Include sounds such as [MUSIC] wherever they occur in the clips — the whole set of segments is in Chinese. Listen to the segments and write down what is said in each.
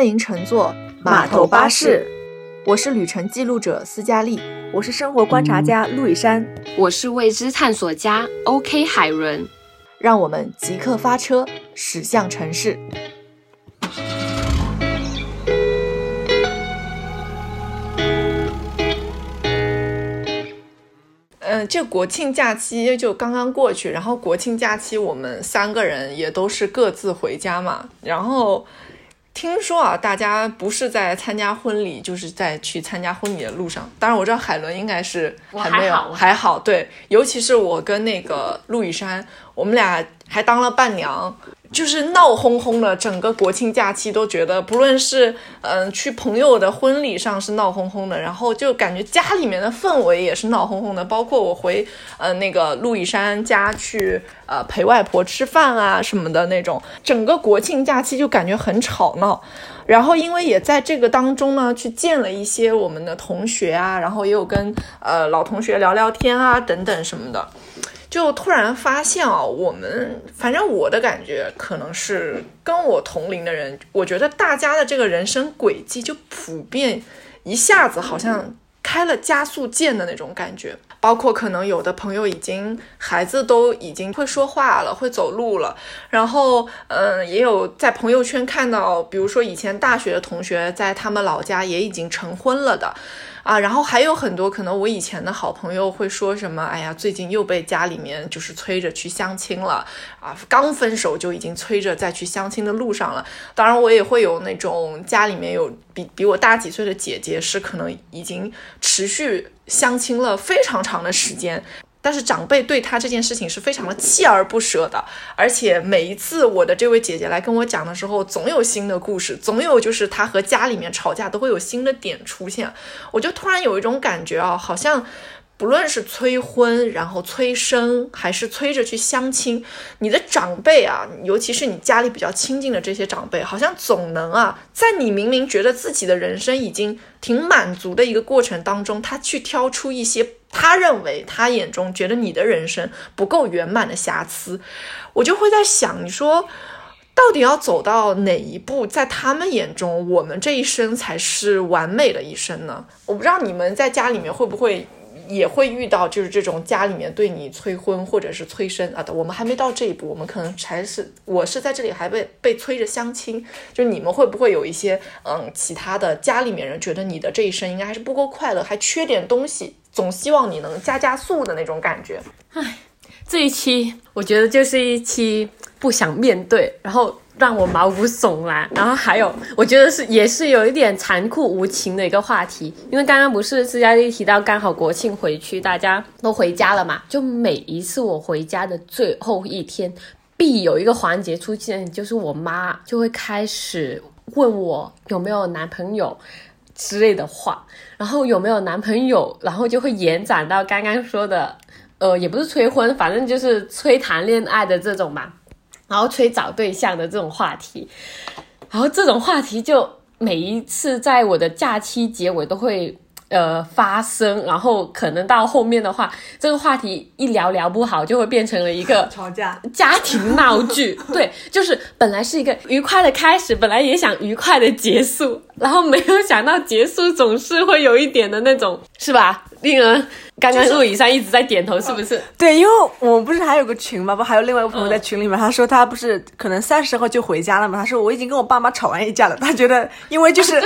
欢迎乘坐码头巴士。我是旅程记录者斯嘉丽，我是生活观察家陆以山，我是未知探索家 OK 海伦。让我们即刻发车，驶向城市。嗯，这国庆假期就刚刚过去，然后国庆假期我们三个人也都是各自回家嘛，然后。听说啊，大家不是在参加婚礼，就是在去参加婚礼的路上。当然，我知道海伦应该是还没有，还好。对，尤其是我跟那个陆雨山，我们俩还当了伴娘。就是闹哄哄的，整个国庆假期都觉得，不论是嗯去朋友的婚礼上是闹哄哄的，然后就感觉家里面的氛围也是闹哄哄的。包括我回呃那个陆羽山家去呃陪外婆吃饭啊什么的那种，整个国庆假期就感觉很吵闹。然后因为也在这个当中呢，去见了一些我们的同学啊，然后也有跟呃老同学聊聊天啊等等什么的。就突然发现啊，我们反正我的感觉可能是跟我同龄的人，我觉得大家的这个人生轨迹就普遍一下子好像开了加速键的那种感觉。包括可能有的朋友已经孩子都已经会说话了，会走路了，然后嗯，也有在朋友圈看到，比如说以前大学的同学在他们老家也已经成婚了的。啊，然后还有很多可能，我以前的好朋友会说什么？哎呀，最近又被家里面就是催着去相亲了啊！刚分手就已经催着再去相亲的路上了。当然，我也会有那种家里面有比比我大几岁的姐姐，是可能已经持续相亲了非常长的时间。但是长辈对他这件事情是非常的锲而不舍的，而且每一次我的这位姐姐来跟我讲的时候，总有新的故事，总有就是她和家里面吵架都会有新的点出现，我就突然有一种感觉啊，好像。不论是催婚，然后催生，还是催着去相亲，你的长辈啊，尤其是你家里比较亲近的这些长辈，好像总能啊，在你明明觉得自己的人生已经挺满足的一个过程当中，他去挑出一些他认为他眼中觉得你的人生不够圆满的瑕疵，我就会在想，你说到底要走到哪一步，在他们眼中，我们这一生才是完美的一生呢？我不知道你们在家里面会不会。也会遇到就是这种家里面对你催婚或者是催生啊的，我们还没到这一步，我们可能才是我是在这里还被被催着相亲，就你们会不会有一些嗯其他的家里面人觉得你的这一生应该还是不够快乐，还缺点东西，总希望你能加加速的那种感觉。唉，这一期我觉得就是一期不想面对，然后。让我毛骨悚然，然后还有，我觉得是也是有一点残酷无情的一个话题，因为刚刚不是私嘉丽提到刚好国庆回去，大家都回家了嘛，就每一次我回家的最后一天，必有一个环节出现，就是我妈就会开始问我有没有男朋友之类的话，然后有没有男朋友，然后就会延展到刚刚说的，呃，也不是催婚，反正就是催谈恋爱的这种嘛。然后催找对象的这种话题，然后这种话题就每一次在我的假期结尾都会呃发生，然后可能到后面的话，这个话题一聊聊不好，就会变成了一个 [LAUGHS] 吵架。家庭闹剧。[LAUGHS] 对，就是本来是一个愉快的开始，本来也想愉快的结束，然后没有想到结束总是会有一点的那种，是吧？令人。刚刚陆以山一直在点头，是不是？[LAUGHS] 对，因为我们不是还有个群吗？不还有另外一个朋友在群里面，他说他不是可能三十号就回家了嘛？他说我已经跟我爸妈吵完一架了，他觉得因为就是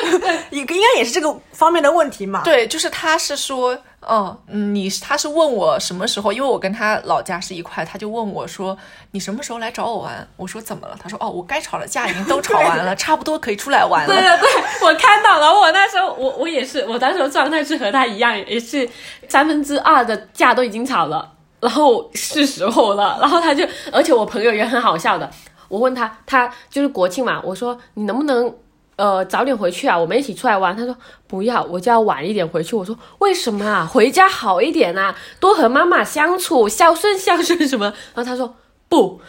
应 [LAUGHS] 应该也是这个方面的问题嘛。对，就是他是说。哦，你他是问我什么时候，因为我跟他老家是一块，他就问我说你什么时候来找我玩？我说怎么了？他说哦，我该吵的架已经都吵完了，[LAUGHS] 差不多可以出来玩了。对对对，我看到了，我那时候我我也是，我当时状态是和他一样，也是三分之二的架都已经吵了，然后是时候了，然后他就，而且我朋友也很好笑的，我问他，他就是国庆嘛，我说你能不能。呃，早点回去啊，我们一起出来玩。他说不要，我就要晚一点回去。我说为什么啊？回家好一点啊，多和妈妈相处，孝顺孝顺什么。然后他说不，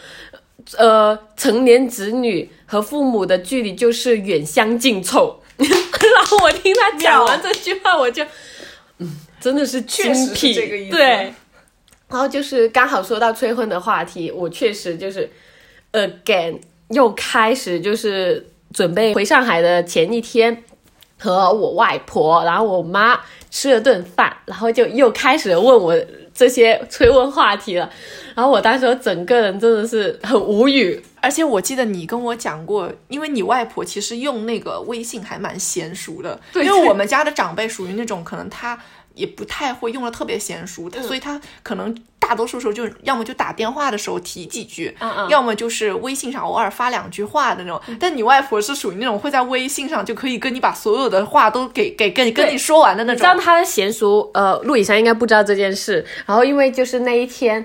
呃，成年子女和父母的距离就是远相近臭。然后我听他讲完这句话，我就，嗯，真的是精辟，对。然后就是刚好说到催婚的话题，我确实就是，again 又开始就是。准备回上海的前一天，和我外婆，然后我妈吃了顿饭，然后就又开始问我这些催问话题了。然后我当时整个人真的是很无语。而且我记得你跟我讲过，因为你外婆其实用那个微信还蛮娴熟的，对因为我们家的长辈属于那种可能他也不太会用的特别娴熟，嗯所以他可能大多数时候就要么就打电话的时候提几句，嗯嗯要么就是微信上偶尔发两句话的那种。但你外婆是属于那种会在微信上就可以跟你把所有的话都给给跟跟你说完的那种。知道他的娴熟，呃，陆以山应该不知道这件事。然后因为就是那一天，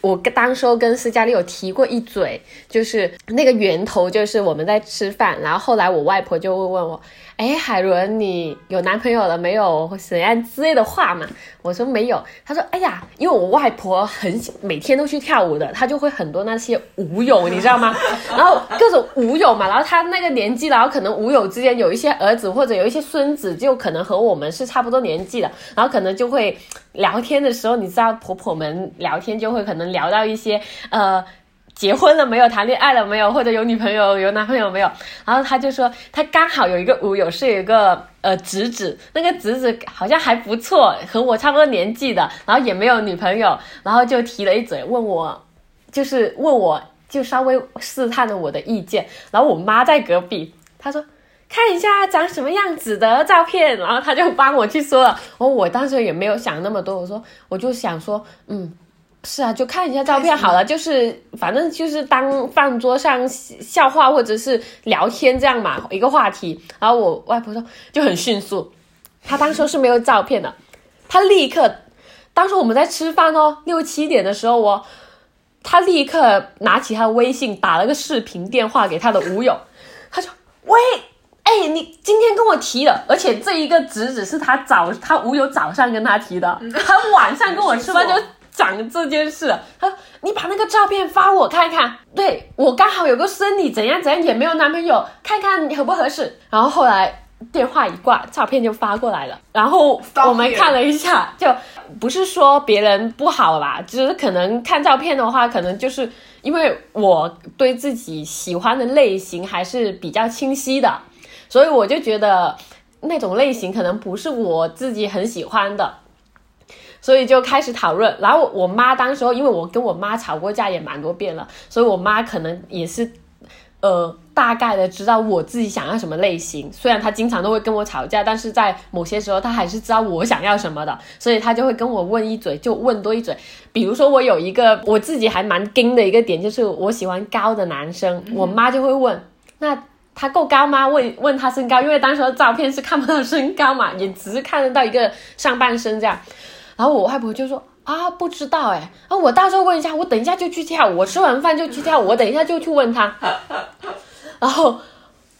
我跟当时候跟斯嘉丽有提过一嘴，就是那个源头就是我们在吃饭，然后后来我外婆就会问我，哎，海伦，你有男朋友了没有？或怎样之类的话嘛？我说没有。她说，哎呀，因为我外婆很每天都去跳舞的，她就会很多那些舞友，你知道吗？然后各种舞友嘛，然后她那个年纪，然后可能舞友之间有一些儿子或者有一些孙子，就可能和我们是差不多年纪的，然后可能就会聊天的时候，你知道婆婆们聊天就会可能聊到一些呃。结婚了没有？谈恋爱了没有？或者有女朋友、有男朋友没有？然后他就说，他刚好有一个舞友是有一个呃侄子，那个侄子好像还不错，和我差不多年纪的，然后也没有女朋友，然后就提了一嘴问我，就是问我就稍微试探了我的意见，然后我妈在隔壁，她说。看一下长什么样子的照片，然后她就帮我去说了。然后我当时也没有想那么多，我说我就想说，嗯，是啊，就看一下照片好了，就是反正就是当饭桌上笑话或者是聊天这样嘛，一个话题。然后我外婆说就很迅速，她当时是没有照片的，她立刻，当时我们在吃饭哦，六七点的时候哦，她立刻拿起她的微信打了个视频电话给她的舞友，她说喂。哎，你今天跟我提的，而且这一个侄子是他早，他舞友早上跟他提的，他晚上跟我吃饭就讲这件事。他说你把那个照片发我看看，对我刚好有个孙女怎样怎样，也没有男朋友，看看合不合适。然后后来电话一挂，照片就发过来了，然后我们看了一下，就不是说别人不好啦，只是可能看照片的话，可能就是因为我对自己喜欢的类型还是比较清晰的。所以我就觉得那种类型可能不是我自己很喜欢的，所以就开始讨论。然后我妈当时候，因为我跟我妈吵过架也蛮多遍了，所以我妈可能也是呃大概的知道我自己想要什么类型。虽然她经常都会跟我吵架，但是在某些时候她还是知道我想要什么的，所以她就会跟我问一嘴，就问多一嘴。比如说我有一个我自己还蛮盯的一个点，就是我喜欢高的男生，我妈就会问那。他够高吗？问问他身高，因为当时的照片是看不到身高嘛，也只是看得到一个上半身这样。然后我外婆就说啊，不知道哎，啊，我到时候问一下，我等一下就去跳，我吃完饭就去跳，我等一下就去问他。然后，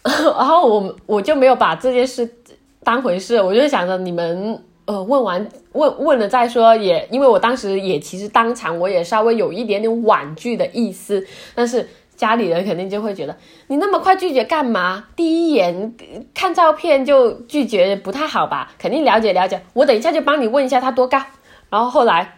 然后我我就没有把这件事当回事，我就想着你们呃问完问问了再说，也因为我当时也其实当场我也稍微有一点点婉拒的意思，但是。家里人肯定就会觉得你那么快拒绝干嘛？第一眼看照片就拒绝不太好吧？肯定了解了解。我等一下就帮你问一下他多高。然后后来，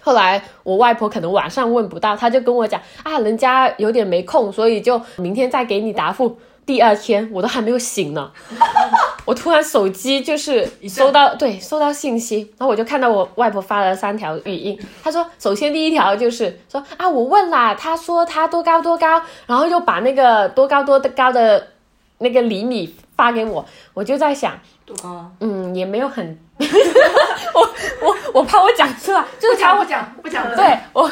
后来我外婆可能晚上问不到，她就跟我讲啊，人家有点没空，所以就明天再给你答复。第二天我都还没有醒呢，[LAUGHS] 我突然手机就是收到 [LAUGHS] 对收到信息，然后我就看到我外婆发了三条语音。她说，首先第一条就是说啊，我问啦，她说她多高多高，然后又把那个多高多高的那个厘米发给我，我就在想，多高啊？嗯，也没有很，[LAUGHS] 我我我怕我讲出来，就是他我讲不讲，对我。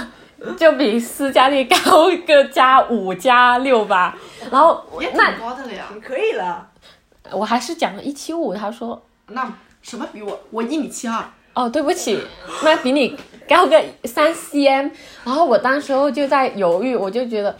就比斯嘉丽高个加五加六吧，然后也挺那高的了呀。可以了。我还是讲了一七五，他说那什么比我？我一米七二。哦，对不起，那比你高个三 cm。然后我当时候就在犹豫，我就觉得，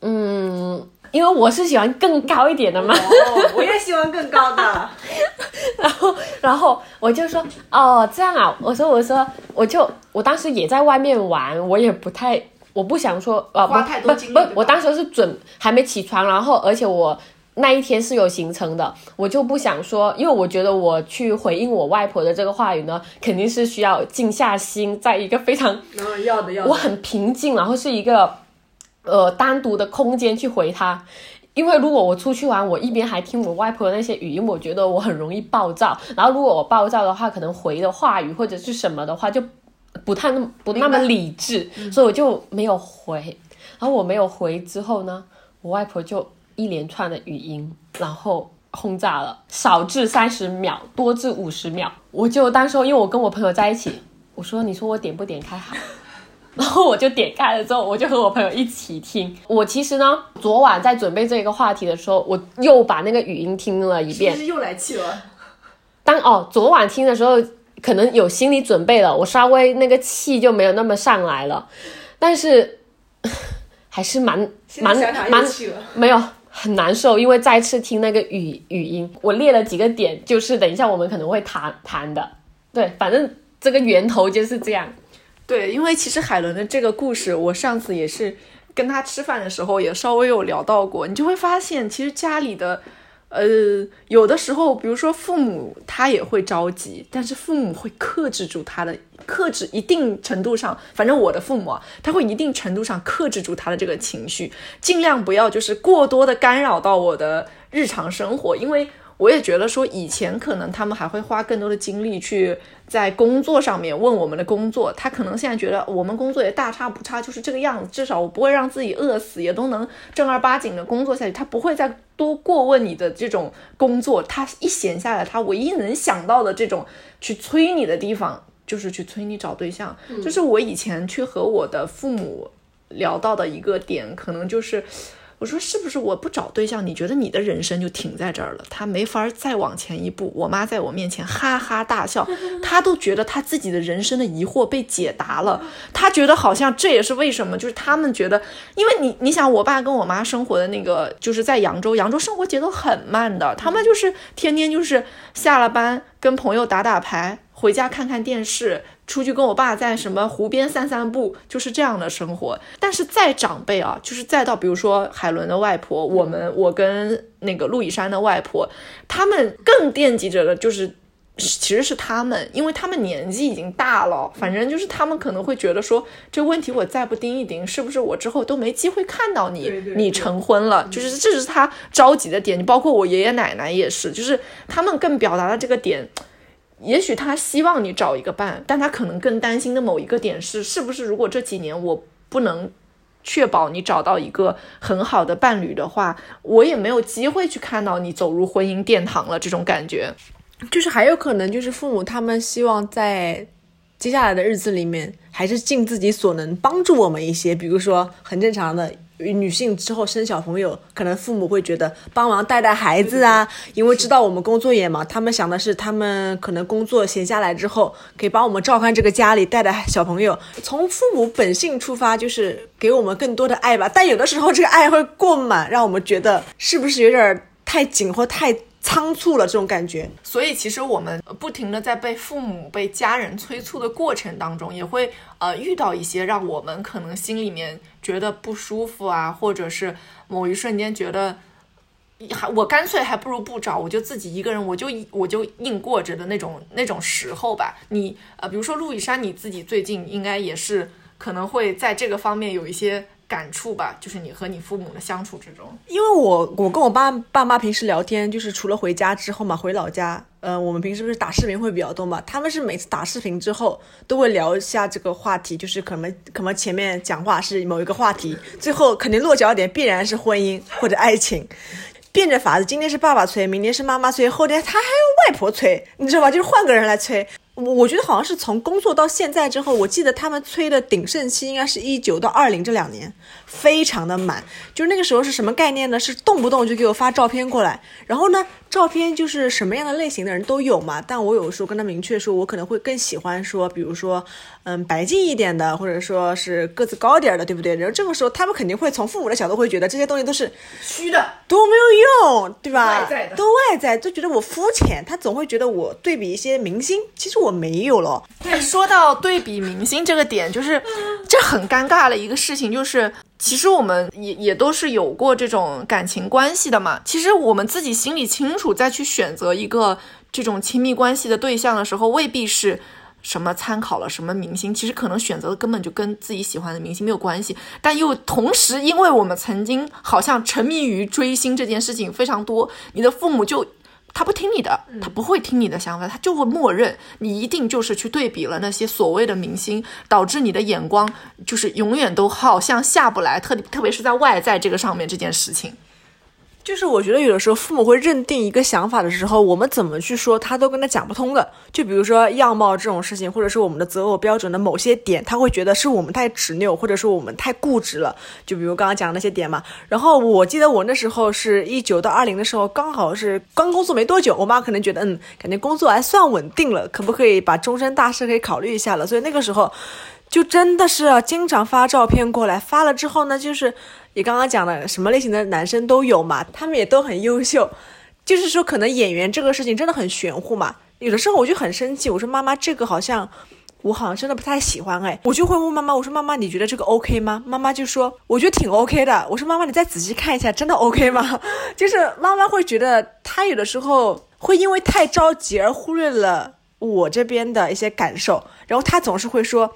嗯，因为我是喜欢更高一点的嘛。哦，我也喜欢更高的。[LAUGHS] 然后，然后我就说，哦，这样啊，我说，我说，我就，我当时也在外面玩，我也不太，我不想说，呃，花不太多精力不不我当时是准还没起床，然后而且我那一天是有行程的，我就不想说，因为我觉得我去回应我外婆的这个话语呢，肯定是需要静下心，在一个非常嗯，要的要我很平静，然后是一个呃单独的空间去回他。因为如果我出去玩，我一边还听我外婆的那些语音，我觉得我很容易暴躁。然后如果我暴躁的话，可能回的话语或者是什么的话，就不太那么不那么理智，所以我就没有回。然后我没有回之后呢，我外婆就一连串的语音，然后轰炸了，少至三十秒，多至五十秒。我就当时候因为我跟我朋友在一起，我说你说我点不点开好？然后我就点开了之后，我就和我朋友一起听。我其实呢，昨晚在准备这个话题的时候，我又把那个语音听了一遍。是又来气了。当哦，昨晚听的时候，可能有心理准备了，我稍微那个气就没有那么上来了。但是还是蛮蛮蛮没有很难受，因为再次听那个语语音，我列了几个点，就是等一下我们可能会谈谈的。对，反正这个源头就是这样。对，因为其实海伦的这个故事，我上次也是跟他吃饭的时候也稍微有聊到过。你就会发现，其实家里的，呃，有的时候，比如说父母他也会着急，但是父母会克制住他的，克制一定程度上，反正我的父母啊，他会一定程度上克制住他的这个情绪，尽量不要就是过多的干扰到我的日常生活，因为。我也觉得说，以前可能他们还会花更多的精力去在工作上面问我们的工作，他可能现在觉得我们工作也大差不差，就是这个样子，至少我不会让自己饿死，也都能正儿八经的工作下去。他不会再多过问你的这种工作，他一闲下来，他唯一能想到的这种去催你的地方，就是去催你找对象。就是我以前去和我的父母聊到的一个点，可能就是。我说是不是我不找对象，你觉得你的人生就停在这儿了？他没法再往前一步。我妈在我面前哈哈大笑，她都觉得她自己的人生的疑惑被解答了。她觉得好像这也是为什么，就是他们觉得，因为你你想，我爸跟我妈生活的那个就是在扬州，扬州生活节奏很慢的，他们就是天天就是下了班跟朋友打打牌，回家看看电视。出去跟我爸在什么湖边散散步，就是这样的生活。但是再长辈啊，就是再到比如说海伦的外婆，我们我跟那个陆以山的外婆，他们更惦记着的就是，其实是他们，因为他们年纪已经大了。反正就是他们可能会觉得说，这问题我再不盯一盯，是不是我之后都没机会看到你，你成婚了？就是这是他着急的点。包括我爷爷奶奶也是，就是他们更表达的这个点。也许他希望你找一个伴，但他可能更担心的某一个点是，是不是如果这几年我不能确保你找到一个很好的伴侣的话，我也没有机会去看到你走入婚姻殿堂了。这种感觉，就是还有可能就是父母他们希望在接下来的日子里面，还是尽自己所能帮助我们一些，比如说很正常的。女性之后生小朋友，可能父母会觉得帮忙带带孩子啊，[LAUGHS] 因为知道我们工作也忙，他们想的是他们可能工作闲下来之后，可以帮我们照看这个家里，带带小朋友。从父母本性出发，就是给我们更多的爱吧。但有的时候这个爱会过满，让我们觉得是不是有点太紧或太。仓促了这种感觉，所以其实我们不停的在被父母、被家人催促的过程当中，也会呃遇到一些让我们可能心里面觉得不舒服啊，或者是某一瞬间觉得还我干脆还不如不找，我就自己一个人，我就我就硬过着的那种那种时候吧。你呃，比如说陆以山，你自己最近应该也是可能会在这个方面有一些。感触吧，就是你和你父母的相处之中。因为我我跟我爸爸妈平时聊天，就是除了回家之后嘛，回老家，呃，我们平时不是打视频会比较多嘛？他们是每次打视频之后都会聊一下这个话题，就是可能可能前面讲话是某一个话题，最后肯定落脚点必然是婚姻或者爱情，变着法子，今天是爸爸催，明天是妈妈催，后天他还有外婆催，你知道吧？就是换个人来催。我觉得好像是从工作到现在之后，我记得他们催的鼎盛期应该是一九到二零这两年，非常的满。就是那个时候是什么概念呢？是动不动就给我发照片过来，然后呢，照片就是什么样的类型的人都有嘛。但我有时候跟他明确说，我可能会更喜欢说，比如说，嗯，白净一点的，或者说是个子高点的，对不对？然后这个时候他们肯定会从父母的角度会觉得这些东西都是虚的，都没有用，对吧？外在的，都外在，就觉得我肤浅。他总会觉得我对比一些明星，其实我。没有了。对说到对比明星这个点，就是这很尴尬的一个事情，就是其实我们也也都是有过这种感情关系的嘛。其实我们自己心里清楚，再去选择一个这种亲密关系的对象的时候，未必是什么参考了什么明星，其实可能选择的根本就跟自己喜欢的明星没有关系，但又同时因为我们曾经好像沉迷于追星这件事情非常多，你的父母就。他不听你的，他不会听你的想法，他就会默认你一定就是去对比了那些所谓的明星，导致你的眼光就是永远都好像下不来，特特别是在外在这个上面这件事情。就是我觉得有的时候父母会认定一个想法的时候，我们怎么去说他都跟他讲不通的。就比如说样貌这种事情，或者是我们的择偶标准的某些点，他会觉得是我们太执拗，或者说我们太固执了。就比如刚刚讲的那些点嘛。然后我记得我那时候是一九到二零的时候，刚好是刚工作没多久，我妈可能觉得嗯，感觉工作还算稳定了，可不可以把终身大事可以考虑一下了？所以那个时候。就真的是经常发照片过来，发了之后呢，就是你刚刚讲的什么类型的男生都有嘛，他们也都很优秀。就是说，可能演员这个事情真的很玄乎嘛。有的时候我就很生气，我说妈妈，这个好像我好像真的不太喜欢哎。我就会问妈妈，我说妈妈，你觉得这个 OK 吗？妈妈就说我觉得挺 OK 的。我说妈妈，你再仔细看一下，真的 OK 吗？[LAUGHS] 就是妈妈会觉得她有的时候会因为太着急而忽略了我这边的一些感受，然后她总是会说。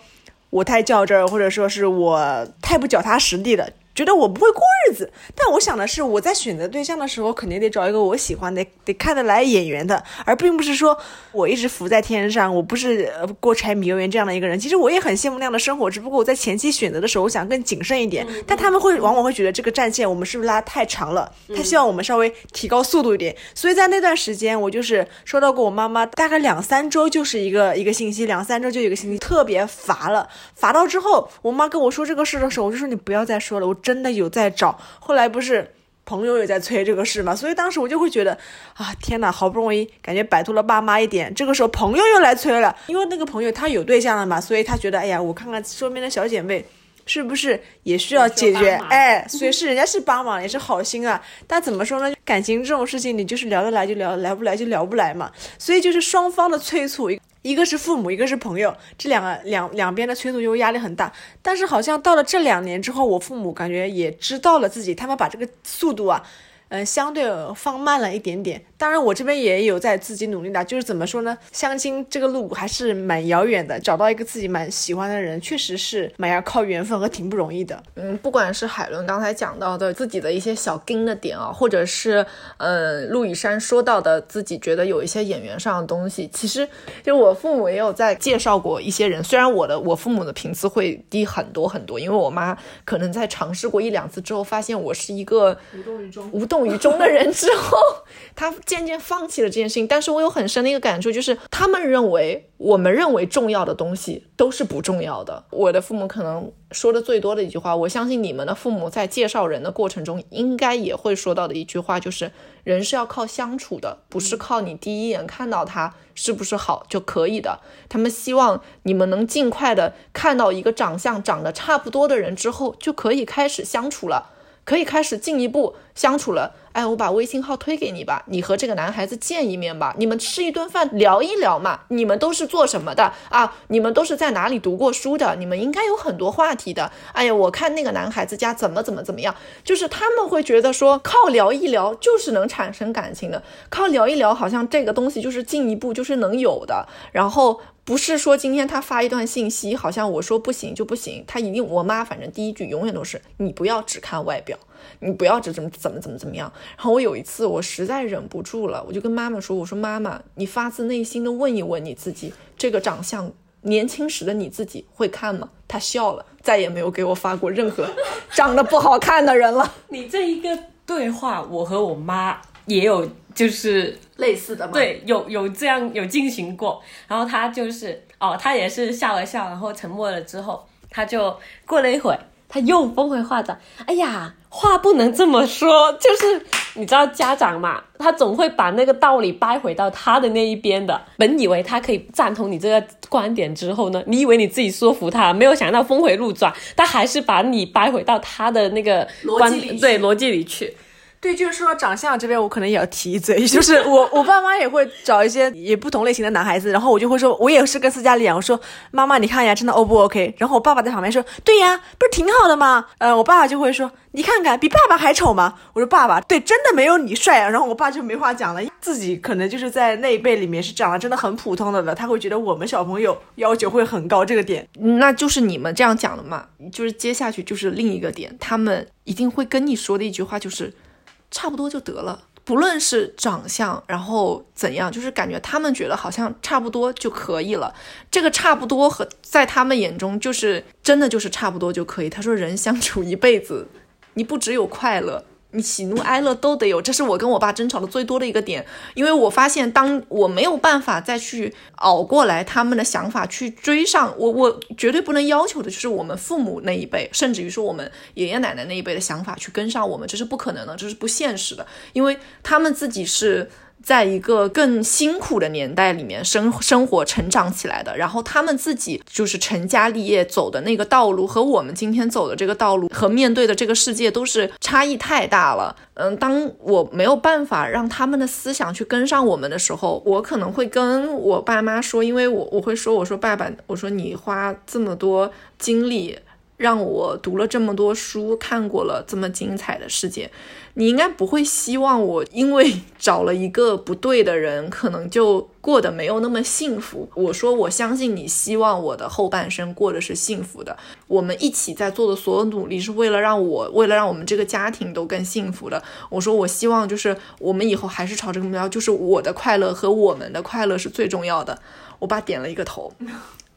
我太较真儿，或者说是我太不脚踏实地了。觉得我不会过日子，但我想的是，我在选择对象的时候，肯定得找一个我喜欢的、得看得来眼缘的，而并不是说我一直浮在天上，我不是过柴米油盐这样的一个人。其实我也很羡慕那样的生活，只不过我在前期选择的时候，我想更谨慎一点。但他们会往往会觉得这个战线我们是不是拉太长了？他希望我们稍微提高速度一点。所以在那段时间，我就是收到过我妈妈大概两三周就是一个 [LAUGHS] 一个信息，两三周就一个信息，特别乏了。乏到之后，我妈跟我说这个事的时候，我就说你不要再说了，我。真的有在找，后来不是朋友也在催这个事嘛，所以当时我就会觉得啊，天哪，好不容易感觉摆脱了爸妈一点，这个时候朋友又来催了，因为那个朋友他有对象了嘛，所以他觉得，哎呀，我看看身边的小姐妹是不是也需要解决，哎，所以是人家是帮忙，也是好心啊，但怎么说呢？感情这种事情，你就是聊得来就聊，来不来就聊不来嘛，所以就是双方的催促。一个是父母，一个是朋友，这两个两两边的催促就压力很大。但是好像到了这两年之后，我父母感觉也知道了自己，他们把这个速度啊。嗯，相对放慢了一点点。当然，我这边也有在自己努力的。就是怎么说呢？相亲这个路还是蛮遥远的。找到一个自己蛮喜欢的人，确实是蛮要靠缘分和挺不容易的。嗯，不管是海伦刚才讲到的自己的一些小跟的点啊，或者是呃陆以山说到的自己觉得有一些演员上的东西，其实就我父母也有在介绍过一些人。虽然我的我父母的频次会低很多很多，因为我妈可能在尝试过一两次之后，发现我是一个无动于衷。无动。于中的人之后，他渐渐放弃了这件事情。但是我有很深的一个感触，就是他们认为我们认为重要的东西都是不重要的。我的父母可能说的最多的一句话，我相信你们的父母在介绍人的过程中，应该也会说到的一句话，就是人是要靠相处的，不是靠你第一眼看到他是不是好就可以的。他们希望你们能尽快的看到一个长相长得差不多的人之后，就可以开始相处了。可以开始进一步相处了。哎，我把微信号推给你吧，你和这个男孩子见一面吧，你们吃一顿饭聊一聊嘛。你们都是做什么的啊？你们都是在哪里读过书的？你们应该有很多话题的。哎呀，我看那个男孩子家怎么怎么怎么样，就是他们会觉得说靠聊一聊就是能产生感情的，靠聊一聊好像这个东西就是进一步就是能有的。然后不是说今天他发一段信息，好像我说不行就不行，他一定我妈反正第一句永远都是你不要只看外表。你不要只怎么怎么怎么怎么样。然后我有一次，我实在忍不住了，我就跟妈妈说：“我说妈妈，你发自内心的问一问你自己，这个长相年轻时的你自己会看吗？”她笑了，再也没有给我发过任何长得不好看的人了。你这一个对话，我和我妈也有就是类似的吗？对，有有这样有进行过。然后他就是哦，他也是笑了笑，然后沉默了之后，他就过了一会儿。他又峰回话转，哎呀，话不能这么说，就是你知道家长嘛，他总会把那个道理掰回到他的那一边的。本以为他可以赞同你这个观点之后呢，你以为你自己说服他，没有想到峰回路转，他还是把你掰回到他的那个逻辑，对逻辑里去。对，就是说长相这边，我可能也要提一嘴，[LAUGHS] 就是我我爸妈也会找一些也不同类型的男孩子，然后我就会说，我也是跟斯嘉丽一样，我说妈妈你看呀，真的 O 不 OK？然后我爸爸在旁边说，对呀，不是挺好的吗？呃，我爸爸就会说，你看看比爸爸还丑吗？我说爸爸，对，真的没有你帅啊。然后我爸就没话讲了，自己可能就是在那一辈里面是长得真的很普通的了，他会觉得我们小朋友要求会很高这个点。那就是你们这样讲的嘛？就是接下去就是另一个点，他们一定会跟你说的一句话就是。差不多就得了，不论是长相，然后怎样，就是感觉他们觉得好像差不多就可以了。这个差不多和在他们眼中就是真的就是差不多就可以。他说人相处一辈子，你不只有快乐。你喜怒哀乐都得有，这是我跟我爸争吵的最多的一个点，因为我发现，当我没有办法再去熬过来他们的想法，去追上我，我绝对不能要求的就是我们父母那一辈，甚至于说我们爷爷奶奶那一辈的想法去跟上我们，这是不可能的，这是不现实的，因为他们自己是。在一个更辛苦的年代里面生生活成长起来的，然后他们自己就是成家立业走的那个道路，和我们今天走的这个道路和面对的这个世界都是差异太大了。嗯，当我没有办法让他们的思想去跟上我们的时候，我可能会跟我爸妈说，因为我我会说，我说爸爸，我说你花这么多精力。让我读了这么多书，看过了这么精彩的世界，你应该不会希望我因为找了一个不对的人，可能就过得没有那么幸福。我说我相信你希望我的后半生过的是幸福的。我们一起在做的所有努力是为了让我，为了让我们这个家庭都更幸福的。我说我希望就是我们以后还是朝这个目标，就是我的快乐和我们的快乐是最重要的。我爸点了一个头，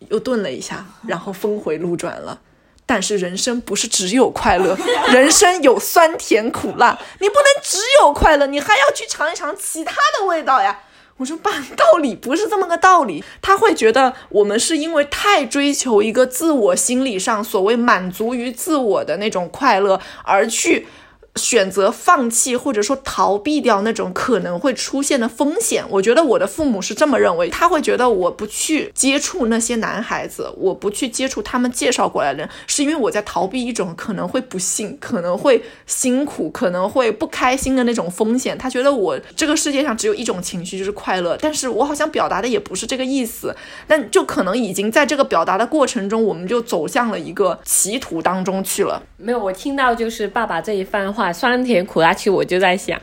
又顿了一下，然后峰回路转了。但是人生不是只有快乐，[LAUGHS] 人生有酸甜苦辣，你不能只有快乐，你还要去尝一尝其他的味道呀。我说爸，道理不是这么个道理。他会觉得我们是因为太追求一个自我心理上所谓满足于自我的那种快乐而去。选择放弃或者说逃避掉那种可能会出现的风险，我觉得我的父母是这么认为，他会觉得我不去接触那些男孩子，我不去接触他们介绍过来的人，是因为我在逃避一种可能会不幸、可能会辛苦、可能会不开心的那种风险。他觉得我这个世界上只有一种情绪就是快乐，但是我好像表达的也不是这个意思，但就可能已经在这个表达的过程中，我们就走向了一个歧途当中去了。没有，我听到就是爸爸这一番话。酸甜苦辣，其实我就在想，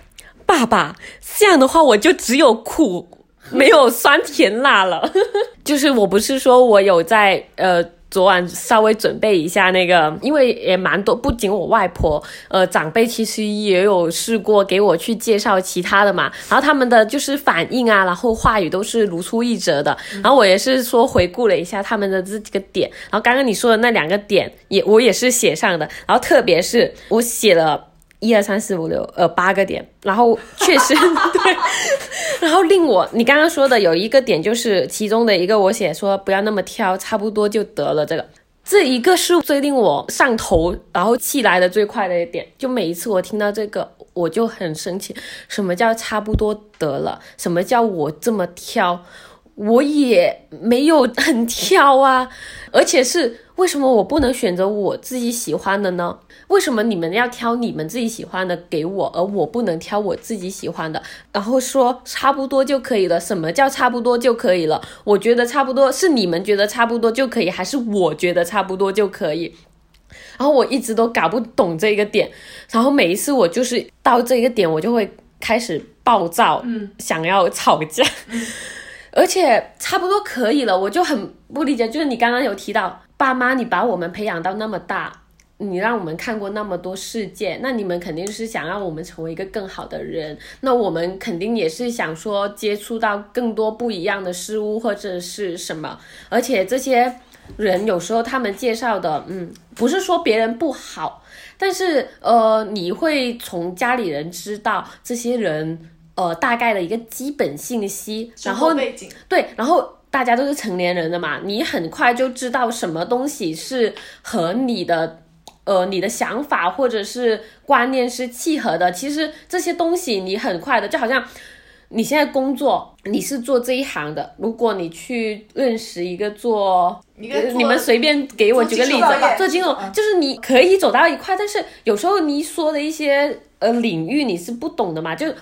爸爸这样的话，我就只有苦，没有酸甜辣了。[LAUGHS] 就是我不是说我有在呃昨晚稍微准备一下那个，因为也蛮多，不仅我外婆，呃长辈其实也有试过给我去介绍其他的嘛。然后他们的就是反应啊，然后话语都是如出一辙的。然后我也是说回顾了一下他们的这几个点，然后刚刚你说的那两个点也我也是写上的。然后特别是我写了。一二三四五六，呃，八个点，然后确实 [LAUGHS] 对，然后令我你刚刚说的有一个点，就是其中的一个，我写说不要那么挑，差不多就得了。这个这一个是最令我上头，然后气来的最快的一点，就每一次我听到这个，我就很生气。什么叫差不多得了？什么叫我这么挑？我也没有很挑啊，而且是为什么我不能选择我自己喜欢的呢？为什么你们要挑你们自己喜欢的给我，而我不能挑我自己喜欢的？然后说差不多就可以了。什么叫差不多就可以了？我觉得差不多是你们觉得差不多就可以，还是我觉得差不多就可以？然后我一直都搞不懂这个点。然后每一次我就是到这个点，我就会开始暴躁，嗯，想要吵架。而且差不多可以了，我就很不理解，就是你刚刚有提到爸妈，你把我们培养到那么大。你让我们看过那么多世界，那你们肯定是想让我们成为一个更好的人。那我们肯定也是想说接触到更多不一样的事物或者是什么。而且这些人有时候他们介绍的，嗯，不是说别人不好，但是呃，你会从家里人知道这些人呃大概的一个基本信息，然后背景对，然后大家都是成年人的嘛，你很快就知道什么东西是和你的。呃，你的想法或者是观念是契合的，其实这些东西你很快的，就好像你现在工作，你是做这一行的，如果你去认识一个做，你们随便给我举个例子吧，做金融，就是你可以走到一块，但是有时候你说的一些。呃领域你是不懂的嘛，就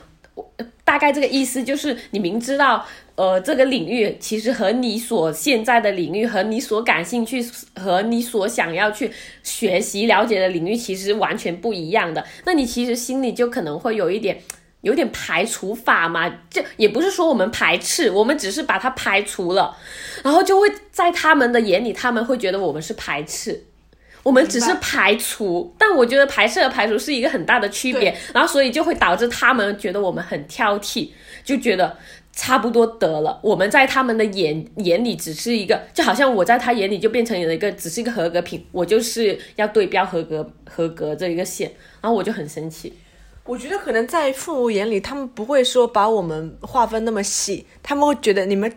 大概这个意思，就是你明知道呃这个领域其实和你所现在的领域和你所感兴趣和你所想要去学习了解的领域其实完全不一样的，那你其实心里就可能会有一点。有点排除法嘛，这也不是说我们排斥，我们只是把它排除了，然后就会在他们的眼里，他们会觉得我们是排斥，我们只是排除，但我觉得排斥和排除是一个很大的区别，然后所以就会导致他们觉得我们很挑剔，就觉得差不多得了，我们在他们的眼眼里只是一个，就好像我在他眼里就变成了一个只是一个合格品，我就是要对标合格合格这一个线，然后我就很生气。我觉得可能在父母眼里，他们不会说把我们划分那么细，他们会觉得你们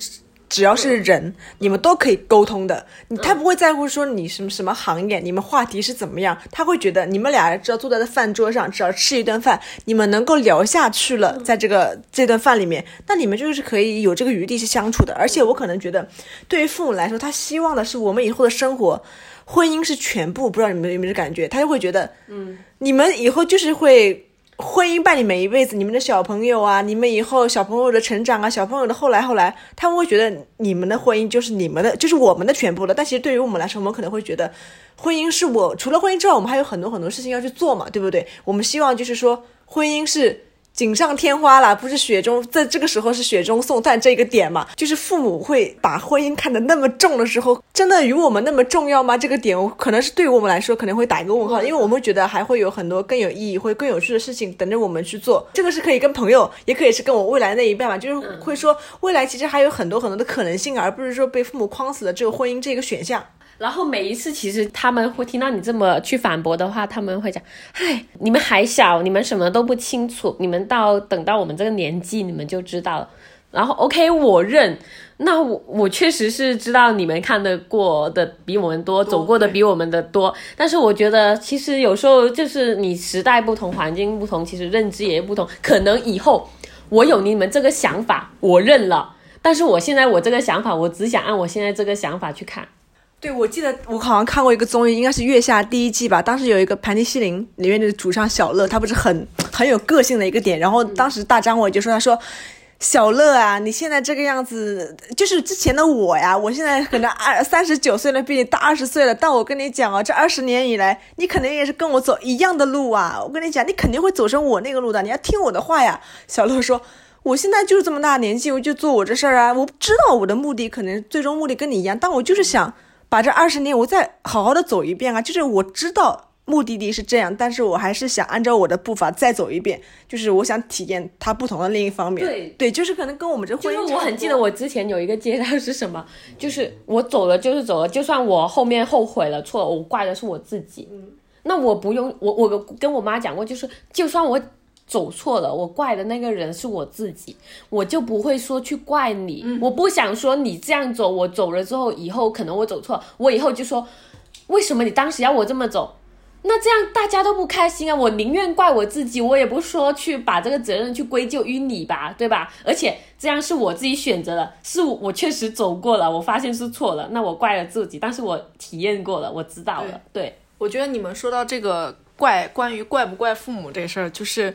只只要是人，你们都可以沟通的。他不会在乎说你什么什么行业，你们话题是怎么样，他会觉得你们俩只要坐在饭桌上，只要吃一顿饭，你们能够聊下去了，在这个这顿饭里面，那你们就是可以有这个余地去相处的。而且我可能觉得，对于父母来说，他希望的是我们以后的生活，婚姻是全部。不知道你们有没有感觉，他就会觉得，嗯，你们以后就是会。婚姻伴你们一辈子，你们的小朋友啊，你们以后小朋友的成长啊，小朋友的后来后来，他们会觉得你们的婚姻就是你们的，就是我们的全部了。但其实对于我们来说，我们可能会觉得，婚姻是我除了婚姻之外，我们还有很多很多事情要去做嘛，对不对？我们希望就是说，婚姻是。锦上添花啦，不是雪中，在这个时候是雪中送炭这个点嘛？就是父母会把婚姻看得那么重的时候，真的与我们那么重要吗？这个点可能是对于我们来说可能会打一个问号，因为我们会觉得还会有很多更有意义、会更有趣的事情等着我们去做。这个是可以跟朋友，也可以是跟我未来那一半嘛，就是会说未来其实还有很多很多的可能性，而不是说被父母框死了只有婚姻这个选项。然后每一次，其实他们会听到你这么去反驳的话，他们会讲：“嗨，你们还小，你们什么都不清楚，你们到等到我们这个年纪，你们就知道了。”然后，OK，我认。那我我确实是知道你们看得过的比我们多，走过的比我们的多。但是我觉得，其实有时候就是你时代不同，环境不同，其实认知也不同。可能以后我有你们这个想法，我认了。但是我现在我这个想法，我只想按我现在这个想法去看。对，我记得我好像看过一个综艺，应该是《月下》第一季吧。当时有一个盘尼西林里面的主唱小乐，他不是很很有个性的一个点。然后当时大张伟就说：“他说小乐啊，你现在这个样子，就是之前的我呀。我现在可能二三十九岁了，比你大二十岁了。但我跟你讲啊，这二十年以来，你肯定也是跟我走一样的路啊。我跟你讲，你肯定会走成我那个路的。你要听我的话呀。”小乐说：“我现在就是这么大年纪，我就做我这事儿啊。我知道我的目的可能最终目的跟你一样，但我就是想。”把这二十年我再好好的走一遍啊！就是我知道目的地是这样，但是我还是想按照我的步伐再走一遍。就是我想体验它不同的另一方面。对对，就是可能跟我们这婚姻。我很记得我之前有一个阶段是什么，就是我走了就是走了，就算我后面后悔了错了，我怪的是我自己。嗯，那我不用我我跟我妈讲过，就是就算我。走错了，我怪的那个人是我自己，我就不会说去怪你。我不想说你这样走，我走了之后，以后可能我走错，我以后就说，为什么你当时要我这么走？那这样大家都不开心啊！我宁愿怪我自己，我也不说去把这个责任去归咎于你吧，对吧？而且这样是我自己选择的，是我确实走过了，我发现是错了，那我怪了自己。但是我体验过了，我知道了。对，我觉得你们说到这个怪，关于怪不怪父母这事儿，就是。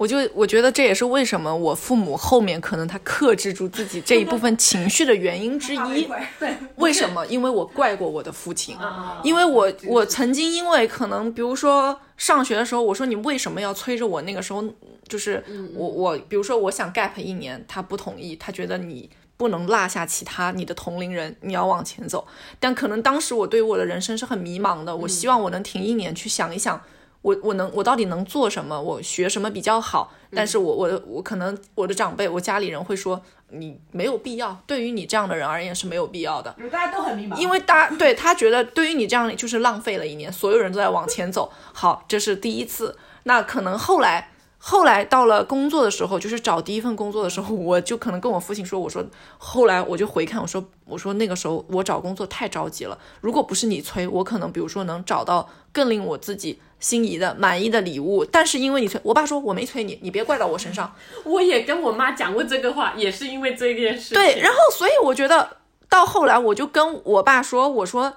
我就我觉得这也是为什么我父母后面可能他克制住自己这一部分情绪的原因之一。对，为什么？因为我怪过我的父亲，因为我我曾经因为可能比如说上学的时候，我说你为什么要催着我？那个时候就是我我比如说我想 gap 一年，他不同意，他觉得你不能落下其他你的同龄人，你要往前走。但可能当时我对我的人生是很迷茫的，我希望我能停一年去想一想。我我能我到底能做什么？我学什么比较好？但是我我的我可能我的长辈我家里人会说你没有必要，对于你这样的人而言是没有必要的。大家都很迷茫，因为大家对他觉得对于你这样就是浪费了一年，所有人都在往前走。好，这是第一次。那可能后来后来到了工作的时候，就是找第一份工作的时候，我就可能跟我父亲说，我说后来我就回看，我说我说那个时候我找工作太着急了，如果不是你催，我可能比如说能找到更令我自己。心仪的、满意的礼物，但是因为你催，我爸说我没催你，你别怪到我身上。我也跟我妈讲过这个话，也是因为这件事。对，然后所以我觉得到后来，我就跟我爸说，我说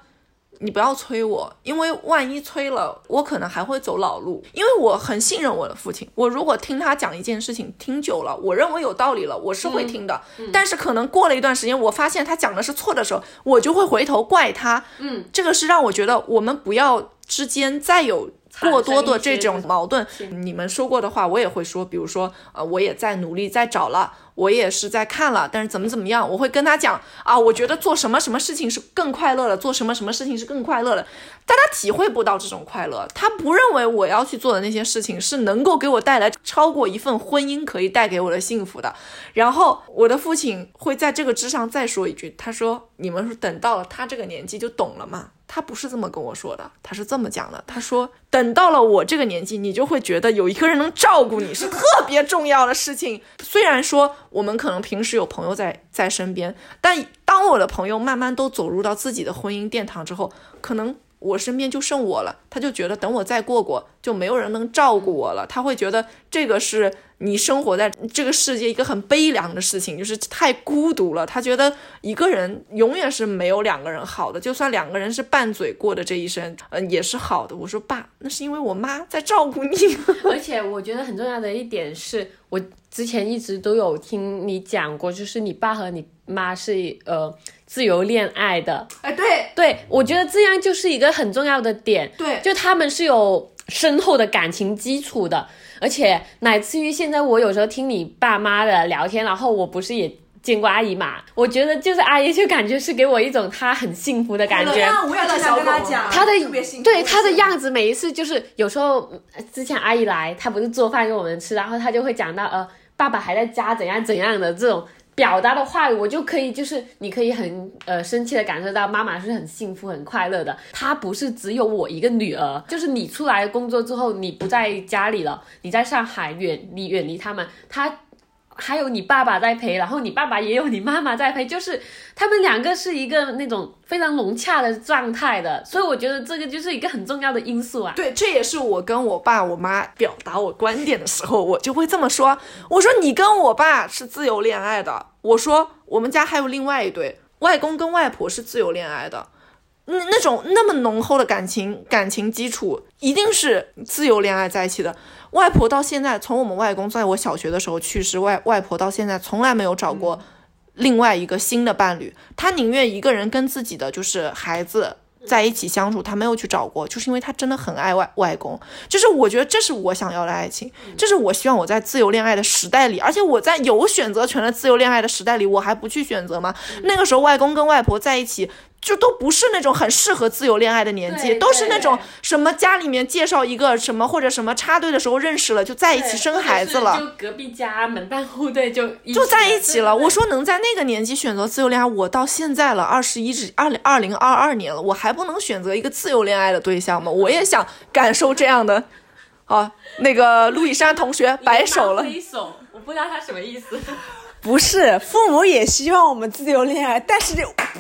你不要催我，因为万一催了，我可能还会走老路。因为我很信任我的父亲，我如果听他讲一件事情听久了，我认为有道理了，我是会听的。但是可能过了一段时间，我发现他讲的是错的时候，我就会回头怪他。嗯，这个是让我觉得我们不要之间再有。过多的这种矛盾，你们说过的话我也会说，比如说，呃，我也在努力在找了，我也是在看了，但是怎么怎么样，我会跟他讲啊，我觉得做什么什么事情是更快乐的，做什么什么事情是更快乐的，但他体会不到这种快乐，他不认为我要去做的那些事情是能够给我带来超过一份婚姻可以带给我的幸福的。然后我的父亲会在这个之上再说一句，他说：“你们是等到了他这个年纪就懂了吗？”他不是这么跟我说的，他是这么讲的。他说，等到了我这个年纪，你就会觉得有一个人能照顾你是特别重要的事情。虽然说我们可能平时有朋友在在身边，但当我的朋友慢慢都走入到自己的婚姻殿堂之后，可能。我身边就剩我了，他就觉得等我再过过，就没有人能照顾我了。他会觉得这个是你生活在这个世界一个很悲凉的事情，就是太孤独了。他觉得一个人永远是没有两个人好的，就算两个人是拌嘴过的这一生，嗯，也是好的。我说爸，那是因为我妈在照顾你。[LAUGHS] 而且我觉得很重要的一点是，我之前一直都有听你讲过，就是你爸和你妈是呃。自由恋爱的，哎，对对，我觉得这样就是一个很重要的点，对，就他们是有深厚的感情基础的，而且乃至于现在我有时候听你爸妈的聊天，然后我不是也见过阿姨嘛，我觉得就是阿姨就感觉是给我一种她很幸福的感觉，我也想跟他讲，她的对她的样子，每一次就是有时候之前阿姨来，她不是做饭给我们吃，然后她就会讲到呃爸爸还在家怎样怎样的这种。表达的话语，我就可以，就是你可以很呃生气的感受到妈妈是很幸福、很快乐的。她不是只有我一个女儿，就是你出来工作之后，你不在家里了，你在上海远离远离他们，她。还有你爸爸在陪，然后你爸爸也有你妈妈在陪，就是他们两个是一个那种非常融洽的状态的，所以我觉得这个就是一个很重要的因素啊。对，这也是我跟我爸我妈表达我观点的时候，我就会这么说。我说你跟我爸是自由恋爱的，我说我们家还有另外一对外公跟外婆是自由恋爱的。那那种那么浓厚的感情感情基础，一定是自由恋爱在一起的。外婆到现在，从我们外公在我小学的时候去世，外外婆到现在从来没有找过另外一个新的伴侣，她宁愿一个人跟自己的就是孩子。在一起相处，她没有去找过，就是因为她真的很爱外外公。就是我觉得这是我想要的爱情，这是我希望我在自由恋爱的时代里，而且我在有选择权的自由恋爱的时代里，我还不去选择吗？那个时候外公跟外婆在一起。就都不是那种很适合自由恋爱的年纪，都是那种什么家里面介绍一个什么或者什么插队的时候认识了就在一起生孩子了，就隔壁家门当户对就就在一起了。我说能在那个年纪选择自由恋爱，我到现在了二十一至二零二零二二年了，我还不能选择一个自由恋爱的对象吗？我也想感受这样的。啊，那个陆以山同学摆手了，挥手，我不知道他什么意思。不是，父母也希望我们自由恋爱，但是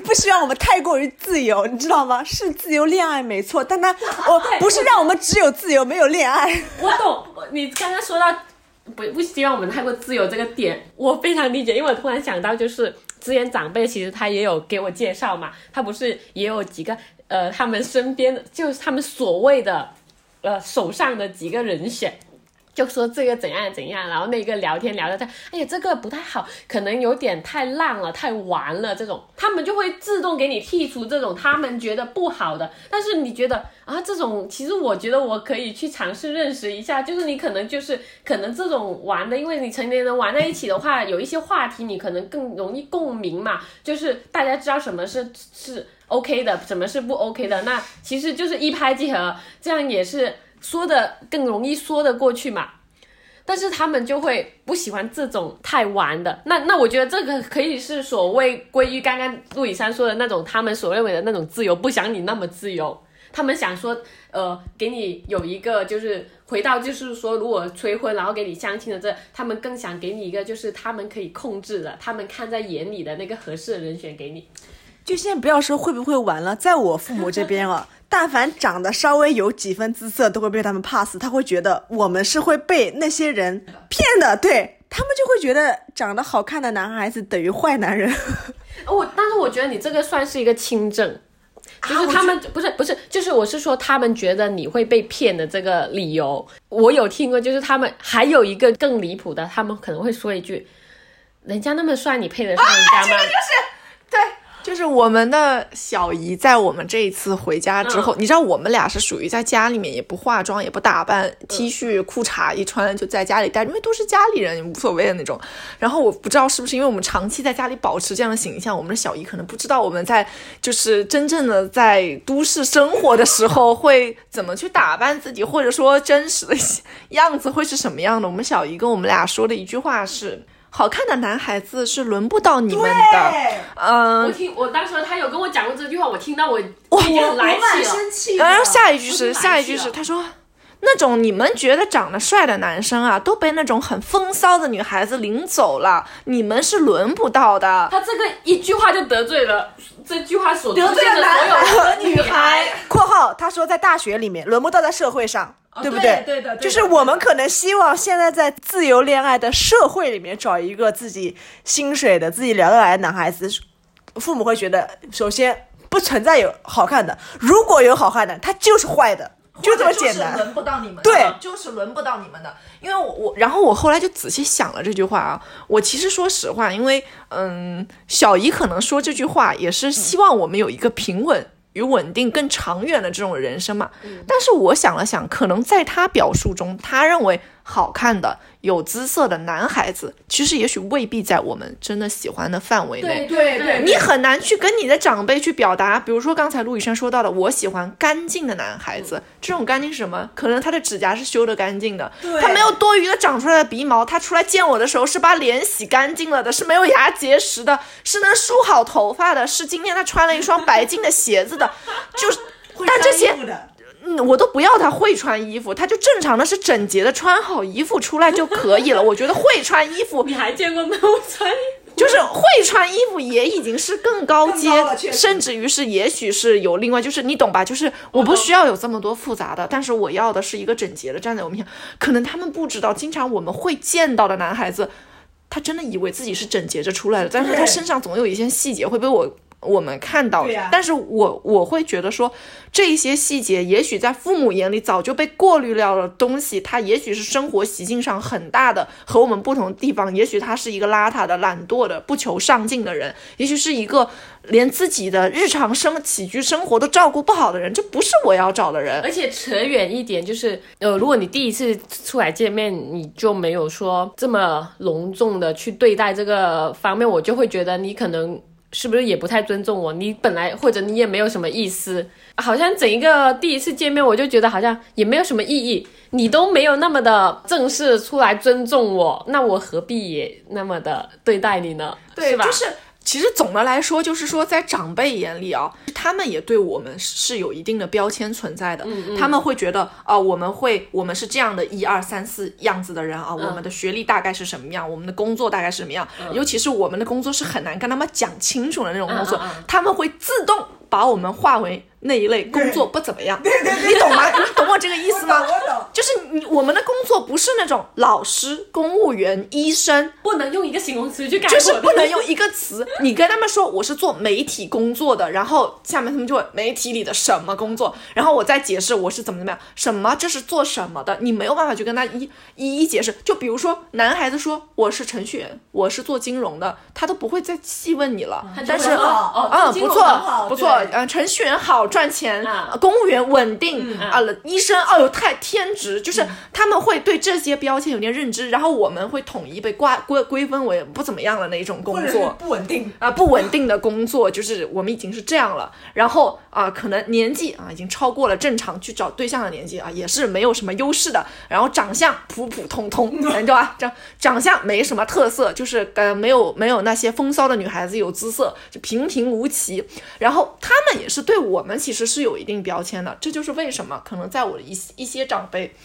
不希望我们太过于自由，你知道吗？是自由恋爱没错，但他 [LAUGHS] 我不是让我们只有自由没有恋爱。我懂，你刚刚说到不不希望我们太过自由这个点，我非常理解，因为我突然想到，就是之前长辈其实他也有给我介绍嘛，他不是也有几个呃，他们身边的就是他们所谓的呃手上的几个人选。就说这个怎样怎样，然后那个聊天聊的他，哎呀，这个不太好，可能有点太烂了，太玩了，这种他们就会自动给你剔除这种他们觉得不好的。但是你觉得啊，这种其实我觉得我可以去尝试认识一下，就是你可能就是可能这种玩的，因为你成年人玩在一起的话，有一些话题你可能更容易共鸣嘛，就是大家知道什么是是 OK 的，什么是不 OK 的，那其实就是一拍即合，这样也是。说的更容易说得过去嘛，但是他们就会不喜欢这种太玩的。那那我觉得这个可以是所谓归于刚刚陆以山说的那种，他们所认为的那种自由，不想你那么自由。他们想说，呃，给你有一个就是回到就是说，如果催婚然后给你相亲的这，他们更想给你一个就是他们可以控制的，他们看在眼里的那个合适的人选给你。就现在不要说会不会玩了，在我父母这边啊，但凡长得稍微有几分姿色，都会被他们 pass。他会觉得我们是会被那些人骗的，对他们就会觉得长得好看的男孩子等于坏男人。[LAUGHS] 我，但是我觉得你这个算是一个轻症，就是他们不是不是，就是我是说他们觉得你会被骗的这个理由，我有听过，就是他们还有一个更离谱的，他们可能会说一句：“人家那么帅，你配得上人家吗？”对，就是我们的小姨在我们这一次回家之后，你知道我们俩是属于在家里面也不化妆也不打扮，T 恤裤衩一穿就在家里待着，因为都是家里人，无所谓的那种。然后我不知道是不是因为我们长期在家里保持这样的形象，我们的小姨可能不知道我们在就是真正的在都市生活的时候会怎么去打扮自己，或者说真实的 [LAUGHS] 样子会是什么样的。我们小姨跟我们俩说的一句话是。好看的男孩子是轮不到你们的，嗯。我听我当时他有跟我讲过这句话，我听到我我很来气了。然后下一句是下一句是他说，那种你们觉得长得帅的男生啊，都被那种很风骚的女孩子领走了，你们是轮不到的。他这个一句话就得罪了这句话所得罪了男孩和女孩。括号他说在大学里面轮不到在社会上。对不对？对的，就是我们可能希望现在在自由恋爱的社会里面找一个自己薪水的、自己聊得来的男孩子，父母会觉得，首先不存在有好看的，如果有好看的，他就是坏的，就这么简单。轮不到你们，对，就是轮不到你们的。因为我我，然后我后来就仔细想了这句话啊，我其实说实话，因为嗯，小姨可能说这句话也是希望我们有一个平稳。与稳定更长远的这种人生嘛，但是我想了想，可能在他表述中，他认为。好看的、有姿色的男孩子，其实也许未必在我们真的喜欢的范围内。对对对，你很难去跟你的长辈去表达。比如说刚才陆雨生说到的，我喜欢干净的男孩子。这种干净是什么？可能他的指甲是修的干净的，他没有多余的长出来的鼻毛，他出来见我的时候是把脸洗干净了的，是没有牙结石的，是能梳好头发的，是今天他穿了一双白净的鞋子的，就是，但这些。嗯，我都不要他会穿衣服，他就正常的是整洁的穿好衣服出来就可以了。我觉得会穿衣服，[LAUGHS] 你还见过没有穿？[LAUGHS] 就是会穿衣服也已经是更高阶，甚至于是也许是有另外，就是你懂吧？就是我不需要有这么多复杂的，但是我要的是一个整洁的站在我面前。可能他们不知道，经常我们会见到的男孩子，他真的以为自己是整洁着出来的，但是他身上总有一些细节会被我。我们看到，但是我我会觉得说，这一些细节也许在父母眼里早就被过滤掉了东西，他也许是生活习性上很大的和我们不同的地方，也许他是一个邋遢的、懒惰的、不求上进的人，也许是一个连自己的日常生起居生活都照顾不好的人，这不是我要找的人。而且扯远一点，就是呃，如果你第一次出来见面，你就没有说这么隆重的去对待这个方面，我就会觉得你可能。是不是也不太尊重我？你本来或者你也没有什么意思，好像整一个第一次见面，我就觉得好像也没有什么意义。你都没有那么的正式出来尊重我，那我何必也那么的对待你呢？对，吧？就是。其实总的来说，就是说，在长辈眼里啊，他们也对我们是有一定的标签存在的。嗯他们会觉得啊，我们会，我们是这样的一二三四样子的人啊，我们的学历大概是什么样，我们的工作大概是什么样，尤其是我们的工作是很难跟他们讲清楚的那种工作，他们会自动把我们划为。那一类工作不怎么样，你懂吗？你懂我这个意思吗？我懂，就是你我们的工作不是那种老师、公务员、医生，不能用一个形容词去概括，就是不能用一个词。你跟他们说我是做媒体工作的，然后下面他们就会媒体里的什么工作，然后我再解释我是怎么怎么样，什么这是做什么的，你没有办法去跟他一一一解释。就比如说男孩子说我是程序员，我是做金融的，他都不会再细问你了。但是啊，不错不错，嗯，程序员好。赚钱，公务员稳定啊，医生哦哟太天职，就是他们会对这些标签有点认知，然后我们会统一被挂归归分为不怎么样的那种工作，不稳定。啊，不稳定的工作，就是我们已经是这样了，然后啊，可能年纪啊已经超过了正常去找对象的年纪啊，也是没有什么优势的，然后长相普普通通，[LAUGHS] 你知道吧？长长相没什么特色，就是呃没有没有那些风骚的女孩子有姿色，就平平无奇，然后他他们也是对我们。其实是有一定标签的，这就是为什么可能在我的一一些长辈，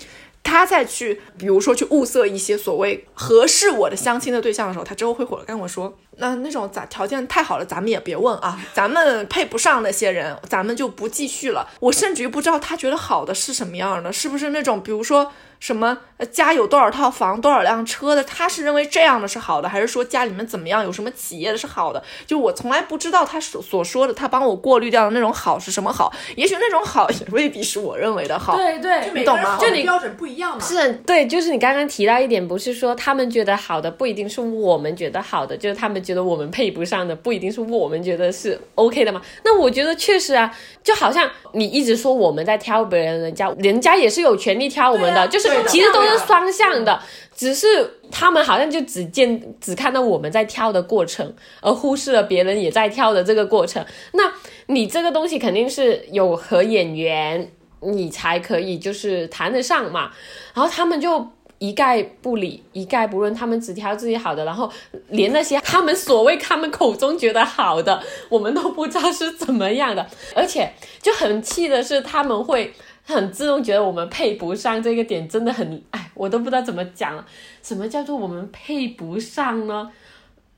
他在去，比如说去物色一些所谓合适我的相亲的对象的时候，他之后会回来跟我说，那那种咱条件太好了，咱们也别问啊，[LAUGHS] 咱们配不上那些人，咱们就不继续了。我甚至于不知道他觉得好的是什么样的，是不是那种比如说。什么家有多少套房、多少辆车的，他是认为这样的是好的，还是说家里面怎么样，有什么企业的是好的？就我从来不知道他所所说的，他帮我过滤掉的那种好是什么好？也许那种好也未必是我认为的好。对对，你懂吗？就你标准不一样嘛。是，对，就是你刚刚提到一点，不是说他们觉得好的不一定是我们觉得好的，就是他们觉得我们配不上的不一定是我们觉得是 OK 的嘛？那我觉得确实啊，就好像你一直说我们在挑别人，人家人家也是有权利挑我们的，就是其实都是。双向的，只是他们好像就只见只看到我们在挑的过程，而忽视了别人也在挑的这个过程。那你这个东西肯定是有合眼缘，你才可以就是谈得上嘛。然后他们就一概不理，一概不论，他们只挑自己好的，然后连那些他们所谓他们口中觉得好的，我们都不知道是怎么样的。而且就很气的是，他们会。很自动觉得我们配不上这个点，真的很哎，我都不知道怎么讲了。什么叫做我们配不上呢？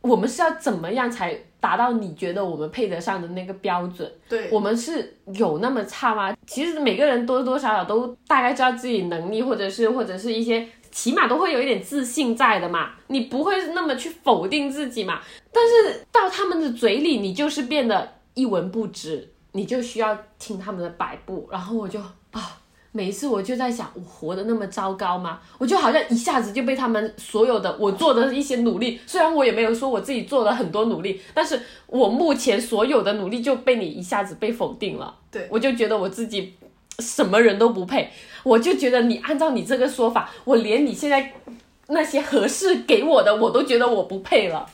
我们是要怎么样才达到你觉得我们配得上的那个标准？对我们是有那么差吗？其实每个人多多少少都大概知道自己能力，或者是或者是一些起码都会有一点自信在的嘛。你不会那么去否定自己嘛？但是到他们的嘴里，你就是变得一文不值，你就需要听他们的摆布，然后我就。啊，每一次我就在想，我活得那么糟糕吗？我就好像一下子就被他们所有的我做的一些努力，虽然我也没有说我自己做了很多努力，但是我目前所有的努力就被你一下子被否定了。对我就觉得我自己什么人都不配，我就觉得你按照你这个说法，我连你现在那些合适给我的，我都觉得我不配了。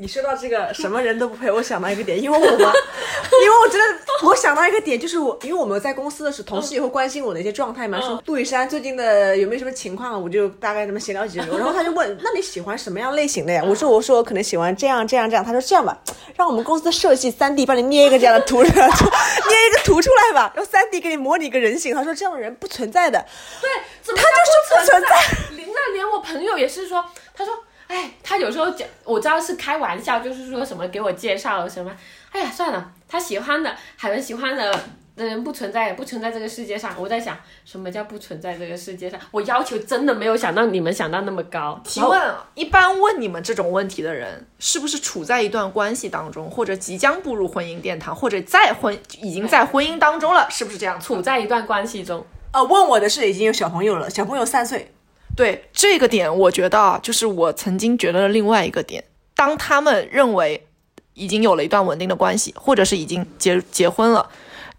你说到这个什么人都不配，我想到一个点，因为我们，因为我觉得我想到一个点，就是我，因为我们在公司的时候，同事也会关心我的一些状态嘛，说杜雨山最近的有没有什么情况，我就大概这么闲聊几句，然后他就问，那你喜欢什么样类型的呀？我说，我说我可能喜欢这样这样这样，他说这样吧，让我们公司的设计三 D 帮你捏一个这样的图，[LAUGHS] 捏一个图出来吧，然后三 D 给你模拟一个人形，他说这样的人不存在的，对，他就是不存在，连那连我朋友也是说，他说。哎，他有时候讲，我知道是开玩笑，就是说什么给我介绍什么。哎呀，算了，他喜欢的，海伦喜欢的的人不存在，不存在这个世界上。我在想，什么叫不存在这个世界上？我要求真的没有想到你们想到那么高。提问，一般问你们这种问题的人，是不是处在一段关系当中，或者即将步入婚姻殿堂，或者在婚已经在婚姻当中了？是不是这样？处在一段关系中？呃，问我的是已经有小朋友了，小朋友三岁。对这个点，我觉得啊，就是我曾经觉得的另外一个点。当他们认为已经有了一段稳定的关系，或者是已经结结婚了，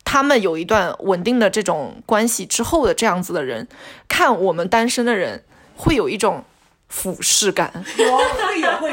他们有一段稳定的这种关系之后的这样子的人，看我们单身的人，会有一种。俯视感，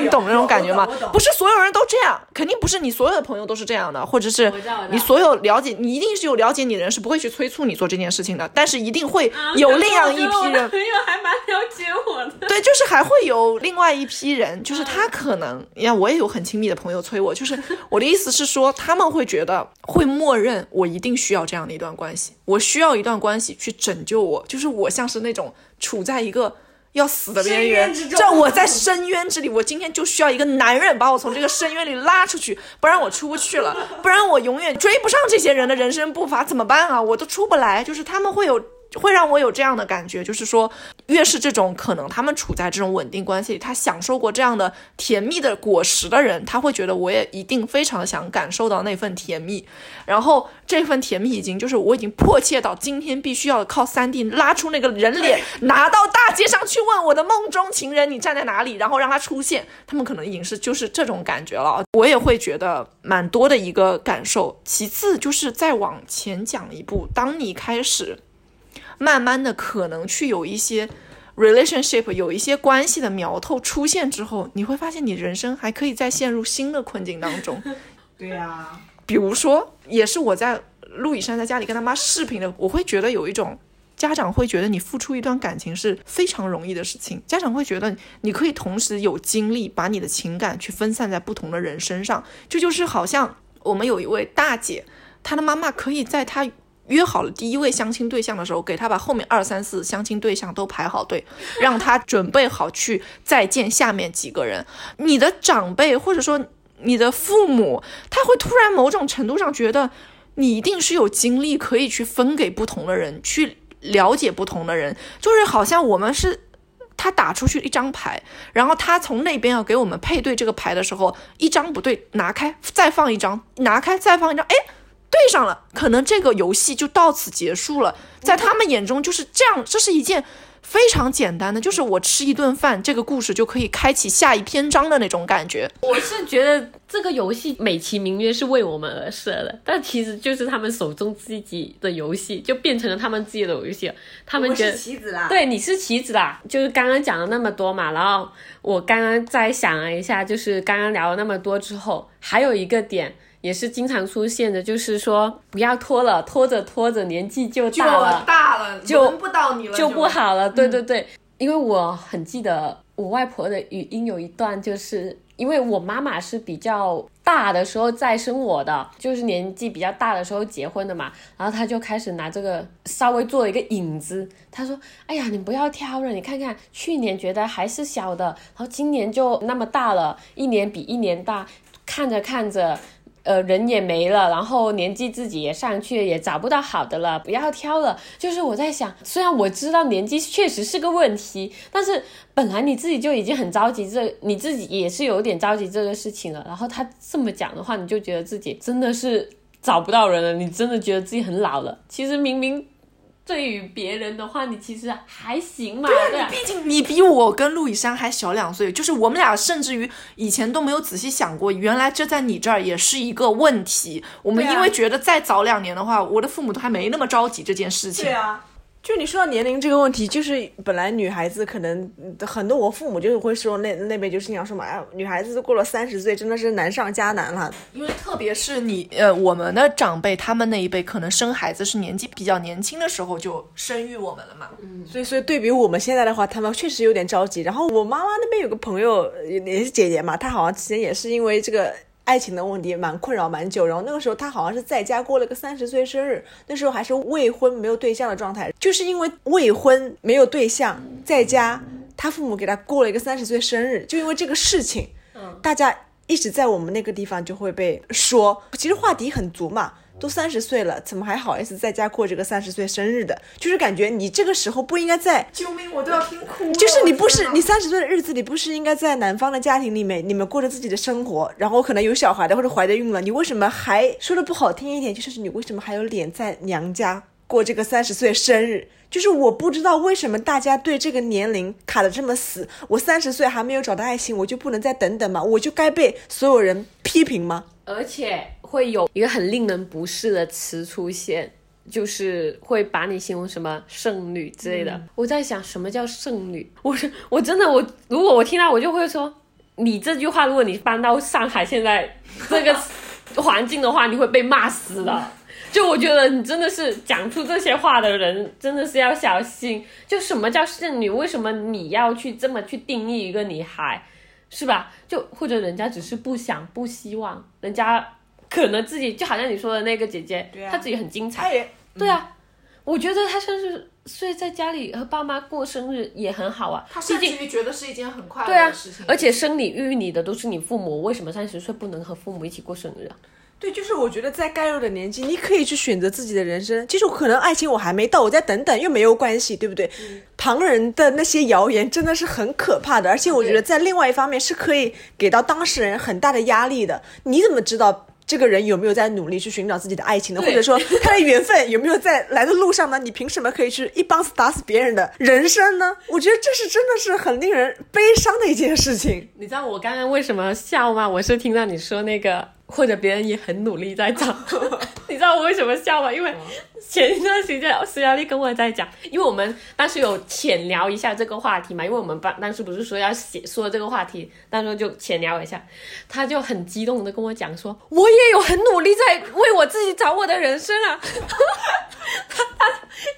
你懂那种感觉吗？不是所有人都这样，肯定不是你所有的朋友都是这样的，或者是你所有了解，你一定是有了解你的人是不会去催促你做这件事情的，但是一定会有另样一批人。朋友还蛮了解我的。对，就是还会有另外一批人，就是他可能，你看我也有很亲密的朋友催我，就是我的意思是说，他们会觉得会默认我一定需要这样的一段关系，我需要一段关系去拯救我，就是我像是那种处在一个。要死的边缘，这我在深渊之里，我今天就需要一个男人把我从这个深渊里拉出去，不然我出不去了，不然我永远追不上这些人的人生步伐，怎么办啊？我都出不来，就是他们会有。会让我有这样的感觉，就是说，越是这种可能他们处在这种稳定关系里，他享受过这样的甜蜜的果实的人，他会觉得我也一定非常想感受到那份甜蜜。然后这份甜蜜已经就是我已经迫切到今天必须要靠三 D 拉出那个人脸，拿到大街上去问我的梦中情人你站在哪里，然后让他出现。他们可能已经是就是这种感觉了，我也会觉得蛮多的一个感受。其次就是再往前讲一步，当你开始。慢慢的，可能去有一些 relationship，有一些关系的苗头出现之后，你会发现你人生还可以再陷入新的困境当中。[LAUGHS] 对呀，比如说，也是我在陆以山在家里跟他妈视频的，我会觉得有一种家长会觉得你付出一段感情是非常容易的事情，家长会觉得你可以同时有精力把你的情感去分散在不同的人身上，这就是好像我们有一位大姐，她的妈妈可以在她。约好了第一位相亲对象的时候，给他把后面二三四相亲对象都排好队，让他准备好去再见下面几个人。你的长辈或者说你的父母，他会突然某种程度上觉得你一定是有精力可以去分给不同的人，去了解不同的人，就是好像我们是。他打出去一张牌，然后他从那边要给我们配对这个牌的时候，一张不对，拿开再放一张，拿开再放一张，哎，对上了，可能这个游戏就到此结束了。在他们眼中就是这样，这是一件。非常简单的，就是我吃一顿饭，这个故事就可以开启下一篇章的那种感觉。我是觉得这个游戏美其名曰是为我们而设的，但其实就是他们手中自己的游戏，就变成了他们自己的游戏。他们觉得棋子啦，对，你是棋子啦。就是刚刚讲了那么多嘛，然后我刚刚在想了一下，就是刚刚聊了那么多之后，还有一个点。也是经常出现的，就是说不要拖了，拖着拖着年纪就大了，大了就轮不到你了，就不好了。对对对，因为我很记得我外婆的语音有一段，就是因为我妈妈是比较大的时候再生我的，就是年纪比较大的时候结婚的嘛，然后她就开始拿这个稍微做一个引子，她说：“哎呀，你不要挑了，你看看去年觉得还是小的，然后今年就那么大了，一年比一年大，看着看着。”呃，人也没了，然后年纪自己也上去，也找不到好的了，不要挑了。就是我在想，虽然我知道年纪确实是个问题，但是本来你自己就已经很着急，这你自己也是有点着急这个事情了。然后他这么讲的话，你就觉得自己真的是找不到人了，你真的觉得自己很老了。其实明明。对于别人的话，你其实还行嘛。对啊，你毕竟你比我跟陆以山还小两岁，就是我们俩甚至于以前都没有仔细想过，原来这在你这儿也是一个问题。我们因为觉得再早两年的话，我的父母都还没那么着急这件事情。对啊。就你说到年龄这个问题，就是本来女孩子可能很多，我父母就是会说那那边就经常说嘛，哎，女孩子都过了三十岁，真的是难上加难了。因为特别是你呃，我们的长辈他们那一辈，可能生孩子是年纪比较年轻的时候就生育我们了嘛。嗯，所以所以对比我们现在的话，他们确实有点着急。然后我妈妈那边有个朋友也是姐姐嘛，她好像之前也是因为这个。爱情的问题蛮困扰蛮久，然后那个时候他好像是在家过了个三十岁生日，那时候还是未婚没有对象的状态，就是因为未婚没有对象，在家他父母给他过了一个三十岁生日，就因为这个事情，嗯，大家一直在我们那个地方就会被说，其实话题很足嘛。都三十岁了，怎么还好意思在家过这个三十岁生日的？就是感觉你这个时候不应该在。救命！我都要听哭。就是你不是你三十岁的日子，你不是应该在男方的家庭里面，你们过着自己的生活，然后可能有小孩的或者怀着孕了，你为什么还说的不好听一点，就是你为什么还有脸在娘家过这个三十岁生日？就是我不知道为什么大家对这个年龄卡的这么死。我三十岁还没有找到爱情，我就不能再等等吗？我就该被所有人批评吗？而且。会有一个很令人不适的词出现，就是会把你形容什么剩女之类的。我在想，什么叫剩女？[LAUGHS] 我是我真的我，如果我听到，我就会说，你这句话，如果你搬到上海现在这个环境的话，你会被骂死的。[LAUGHS] 就我觉得你真的是讲出这些话的人，真的是要小心。就什么叫剩女？为什么你要去这么去定义一个女孩，是吧？就或者人家只是不想、不希望，人家。可能自己就好像你说的那个姐姐，她自己很精彩。对啊，我觉得她甚至睡在家里和爸妈过生日也很好啊。她甚至于觉得是一件很快乐的事情。而且生你育你的都是你父母，为什么三十岁不能和父母一起过生日啊？对，就是我觉得在该有的年纪，你可以去选择自己的人生。其实可能爱情我还没到，我再等等又没有关系，对不对？旁人的那些谣言真的是很可怕的，而且我觉得在另外一方面是可以给到当事人很大的压力的。你怎么知道？这个人有没有在努力去寻找自己的爱情呢？或者说 [LAUGHS] 他的缘分有没有在来的路上呢？你凭什么可以去一棒子打死别人的人生呢？我觉得这是真的是很令人悲伤的一件事情。你知道我刚刚为什么笑吗？我是听到你说那个。或者别人也很努力在找，[LAUGHS] 你知道我为什么笑吗？因为前一段时间施亚丽跟我在讲，因为我们当时有浅聊一下这个话题嘛，因为我们当当时不是说要写说这个话题，当时就浅聊一下，他就很激动的跟我讲说，我也有很努力在为我自己找我的人生啊，他他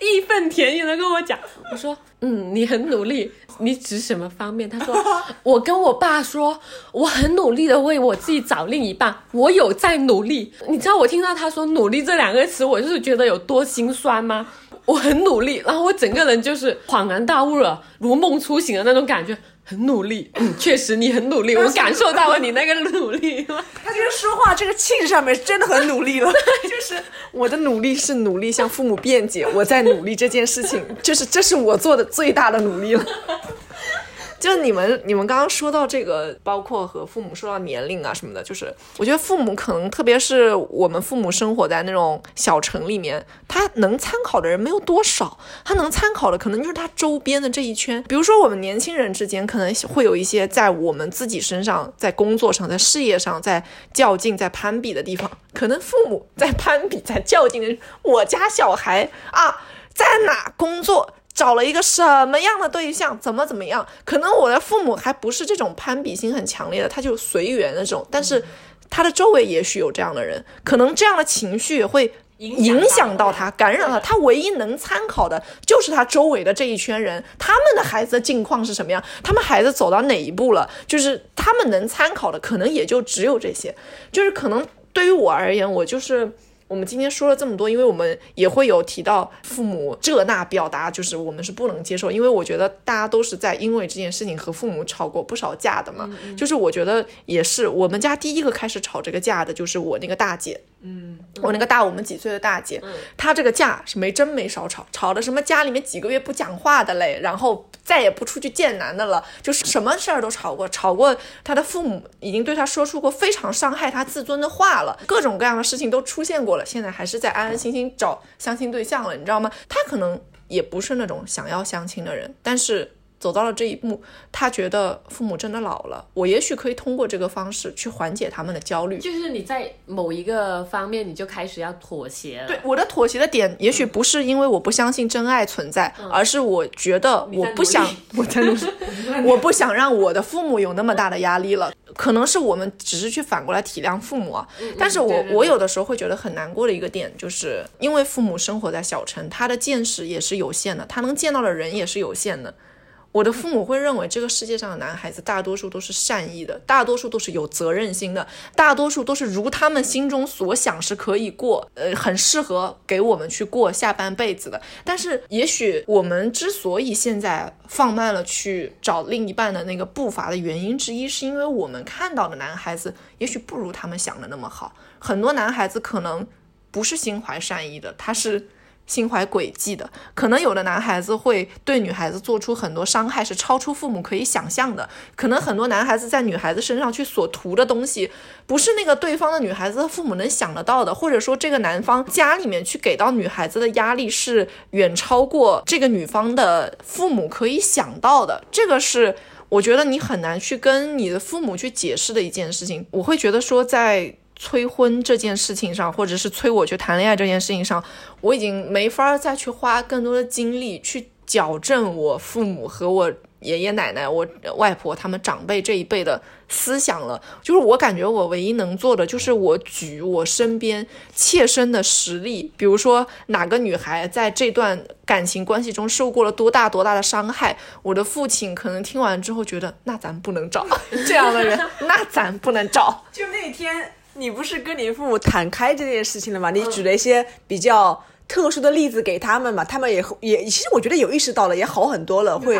义愤填膺的跟我讲，我说，嗯，你很努力，你指什么方面？他说，我跟我爸说，我很努力的为我自己找另一半，我有在努力。你知道我听到他说“努力”这两个词，我就是觉得有多心酸吗？我很努力，然后我整个人就是恍然大悟了，如梦初醒的那种感觉。很努力，嗯，确实你很努力，[LAUGHS] 我感受到了你那个努力。他就是说话这个气质上面真的很努力了，[LAUGHS] 就是我的努力是努力向父母辩解，我在努力这件事情，就是这是我做的最大的努力了。就你们，你们刚刚说到这个，包括和父母说到年龄啊什么的，就是我觉得父母可能，特别是我们父母生活在那种小城里面，他能参考的人没有多少，他能参考的可能就是他周边的这一圈。比如说我们年轻人之间，可能会有一些在我们自己身上，在工作上，在事业上，在较劲，在攀比的地方，可能父母在攀比，在较劲的，我家小孩啊，在哪工作？找了一个什么样的对象，怎么怎么样？可能我的父母还不是这种攀比心很强烈的，他就随缘那种。但是他的周围也许有这样的人，可能这样的情绪会影响到他，感染了他。唯一能参考的就是他周围的这一圈人，他们的孩子的境况是什么样，他们孩子走到哪一步了，就是他们能参考的，可能也就只有这些。就是可能对于我而言，我就是。我们今天说了这么多，因为我们也会有提到父母这那表达，就是我们是不能接受，因为我觉得大家都是在因为这件事情和父母吵过不少架的嘛。就是我觉得也是，我们家第一个开始吵这个架的就是我那个大姐。嗯，我那个大我们几岁的大姐，她这个架是没真没少吵，吵的什么家里面几个月不讲话的嘞，然后再也不出去见男的了，就是什么事儿都吵过，吵过她的父母已经对她说出过非常伤害她自尊的话了，各种各样的事情都出现过了，现在还是在安安心心找相亲对象了，你知道吗？他可能也不是那种想要相亲的人，但是。走到了这一步，他觉得父母真的老了，我也许可以通过这个方式去缓解他们的焦虑。就是你在某一个方面，你就开始要妥协了。对，我的妥协的点，也许不是因为我不相信真爱存在，而是我觉得我不想，我 [LAUGHS] 在努力，我不想让我的父母有那么大的压力了。可能是我们只是去反过来体谅父母啊。但是我我有的时候会觉得很难过的一个点，就是因为父母生活在小城，他的见识也是有限的，他能见到的人也是有限的。我的父母会认为这个世界上的男孩子大多数都是善意的，大多数都是有责任心的，大多数都是如他们心中所想是可以过，呃，很适合给我们去过下半辈子的。但是，也许我们之所以现在放慢了去找另一半的那个步伐的原因之一，是因为我们看到的男孩子也许不如他们想的那么好。很多男孩子可能不是心怀善意的，他是。心怀诡计的，可能有的男孩子会对女孩子做出很多伤害，是超出父母可以想象的。可能很多男孩子在女孩子身上去所图的东西，不是那个对方的女孩子的父母能想得到的，或者说这个男方家里面去给到女孩子的压力是远超过这个女方的父母可以想到的。这个是我觉得你很难去跟你的父母去解释的一件事情。我会觉得说在。催婚这件事情上，或者是催我去谈恋爱这件事情上，我已经没法再去花更多的精力去矫正我父母和我爷爷奶奶、我外婆他们长辈这一辈的思想了。就是我感觉我唯一能做的，就是我举我身边切身的实例，比如说哪个女孩在这段感情关系中受过了多大多大的伤害，我的父亲可能听完之后觉得，那咱不能找 [LAUGHS] 这样的人，那咱不能找。就那天。你不是跟你父母谈开这件事情了吗？你举了一些比较特殊的例子给他们嘛，他们也也其实我觉得有意识到了，也好很多了，会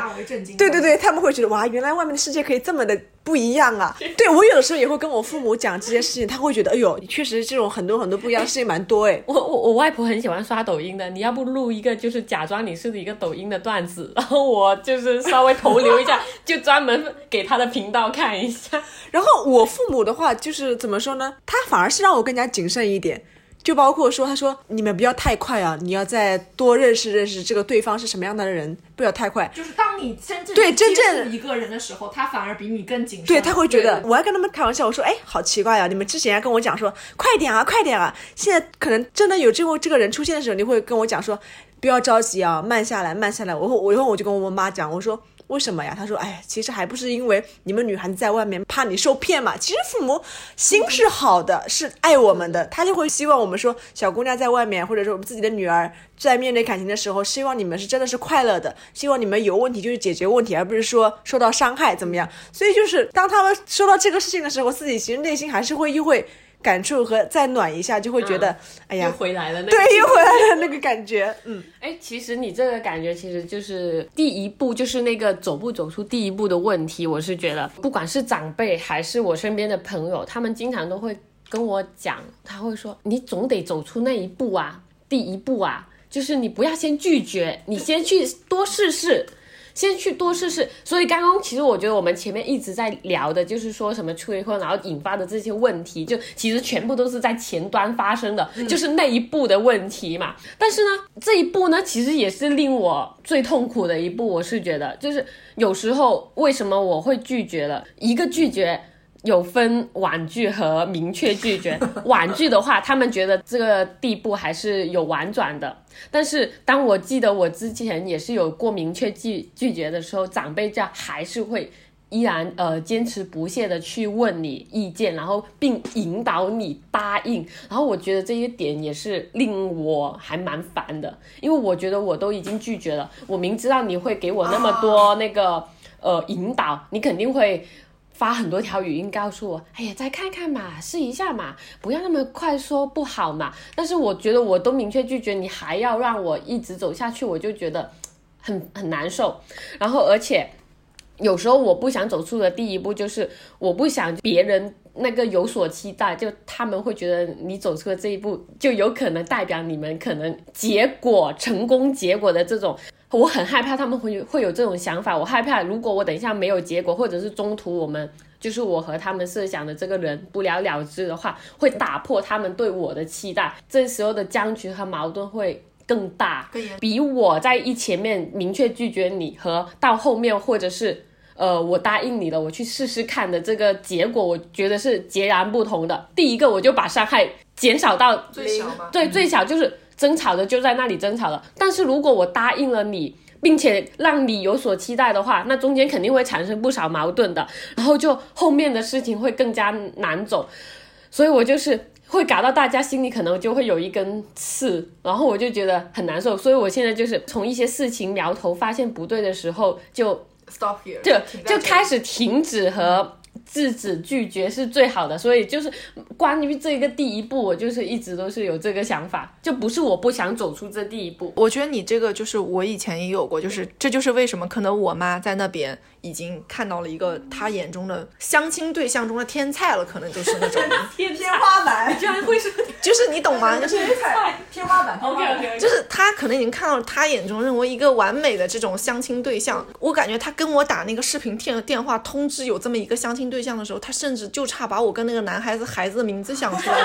对对对，他们会觉得哇，原来外面的世界可以这么的。不一样啊！[LAUGHS] 对我有的时候也会跟我父母讲这些事情，他会觉得，哎呦，确实这种很多很多不一样的事情蛮多哎。我我我外婆很喜欢刷抖音的，你要不录一个，就是假装你是一个抖音的段子，然后我就是稍微投流一下，就专门给他的频道看一下。然后我父母的话就是怎么说呢？他反而是让我更加谨慎一点。就包括说，他说你们不要太快啊，你要再多认识认识这个对方是什么样的人，不要太快。就是当你真正对真正一个人的时候，他反而比你更谨慎。对他会觉得，我还跟他们开玩笑，我说，哎，好奇怪啊，你们之前还跟我讲说，快点啊，快点啊，现在可能真的有这个这个人出现的时候，你会跟我讲说，不要着急啊，慢下来，慢下来。我我以后我就跟我妈讲，我说。为什么呀？他说，哎，其实还不是因为你们女孩子在外面怕你受骗嘛。其实父母心是好的，是爱我们的，他就会希望我们说，小姑娘在外面，或者说我们自己的女儿在面对感情的时候，希望你们是真的是快乐的，希望你们有问题就是解决问题，而不是说受到伤害怎么样。所以就是当他们说到这个事情的时候，自己其实内心还是会又会。感触和再暖一下，就会觉得，哎呀，又回来了，对，又回来了那个感觉，嗯，[LAUGHS] 哎，其实你这个感觉其实就是第一步，就是那个走不走出第一步的问题。我是觉得，不管是长辈还是我身边的朋友，他们经常都会跟我讲，他会说，你总得走出那一步啊，第一步啊，就是你不要先拒绝，你先去多试试。先去多试试，所以刚刚其实我觉得我们前面一直在聊的，就是说什么催婚，然后引发的这些问题，就其实全部都是在前端发生的，就是那一步的问题嘛。但是呢，这一步呢，其实也是令我最痛苦的一步。我是觉得，就是有时候为什么我会拒绝了一个拒绝。有分婉拒和明确拒绝。婉拒的话，他们觉得这个地步还是有婉转的。但是，当我记得我之前也是有过明确拒拒绝的时候，长辈这样还是会依然呃坚持不懈的去问你意见，然后并引导你答应。然后我觉得这一点也是令我还蛮烦的，因为我觉得我都已经拒绝了，我明知道你会给我那么多那个呃引导，你肯定会。发很多条语音告诉我，哎呀，再看看嘛，试一下嘛，不要那么快说不好嘛。但是我觉得我都明确拒绝，你还要让我一直走下去，我就觉得很很难受。然后而且有时候我不想走出的第一步就是我不想别人那个有所期待，就他们会觉得你走出了这一步就有可能代表你们可能结果成功结果的这种。我很害怕他们会会有这种想法，我害怕如果我等一下没有结果，或者是中途我们就是我和他们设想的这个人不了了之的话，会打破他们对我的期待，这时候的僵局和矛盾会更大，比我在一前面明确拒绝你和到后面或者是呃我答应你了，我去试试看的这个结果，我觉得是截然不同的。第一个我就把伤害减少到最小对，最小就是。争吵的就在那里争吵了，但是如果我答应了你，并且让你有所期待的话，那中间肯定会产生不少矛盾的，然后就后面的事情会更加难走，所以我就是会搞到大家心里可能就会有一根刺，然后我就觉得很难受，所以我现在就是从一些事情苗头发现不对的时候就 stop here，就就开始停止和。制止拒绝是最好的，所以就是关于这个第一步，我就是一直都是有这个想法，就不是我不想走出这第一步。我觉得你这个就是我以前也有过，就是这就是为什么可能我妈在那边已经看到了一个他眼中的相亲对象中的天菜了，可能就是那种 [LAUGHS] 天天花板，居然会是，就是你懂吗？就是天菜天花板，OK OK，就是他可能已经看到他眼中认为一个完美的这种相亲对象。我感觉他跟我打那个视频电电话通知有这么一个相亲。对象的时候，他甚至就差把我跟那个男孩子孩子的名字想出来。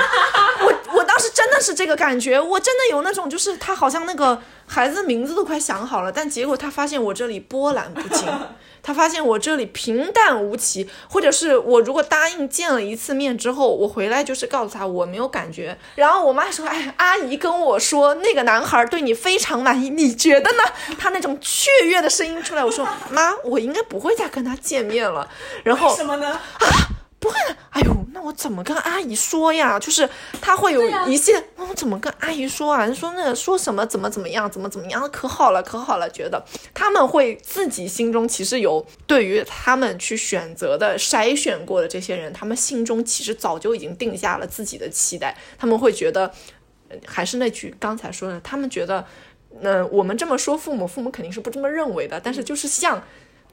我我真的是这个感觉，我真的有那种，就是他好像那个孩子的名字都快想好了，但结果他发现我这里波澜不惊。[LAUGHS] 他发现我这里平淡无奇，或者是我如果答应见了一次面之后，我回来就是告诉他我没有感觉。然后我妈说：“哎，阿姨跟我说那个男孩对你非常满意，你觉得呢？”他那种雀跃的声音出来，我说：“妈，我应该不会再跟他见面了。”然后什么呢？啊？[LAUGHS] 不会的，哎呦，那我怎么跟阿姨说呀？就是他会有一些，那我怎么跟阿姨说啊？说那个说什么怎么怎么样，怎么怎么样，可好了，可好了。觉得他们会自己心中其实有对于他们去选择的筛选过的这些人，他们心中其实早就已经定下了自己的期待。他们会觉得，还是那句刚才说的，他们觉得，嗯，我们这么说，父母父母肯定是不这么认为的，但是就是像。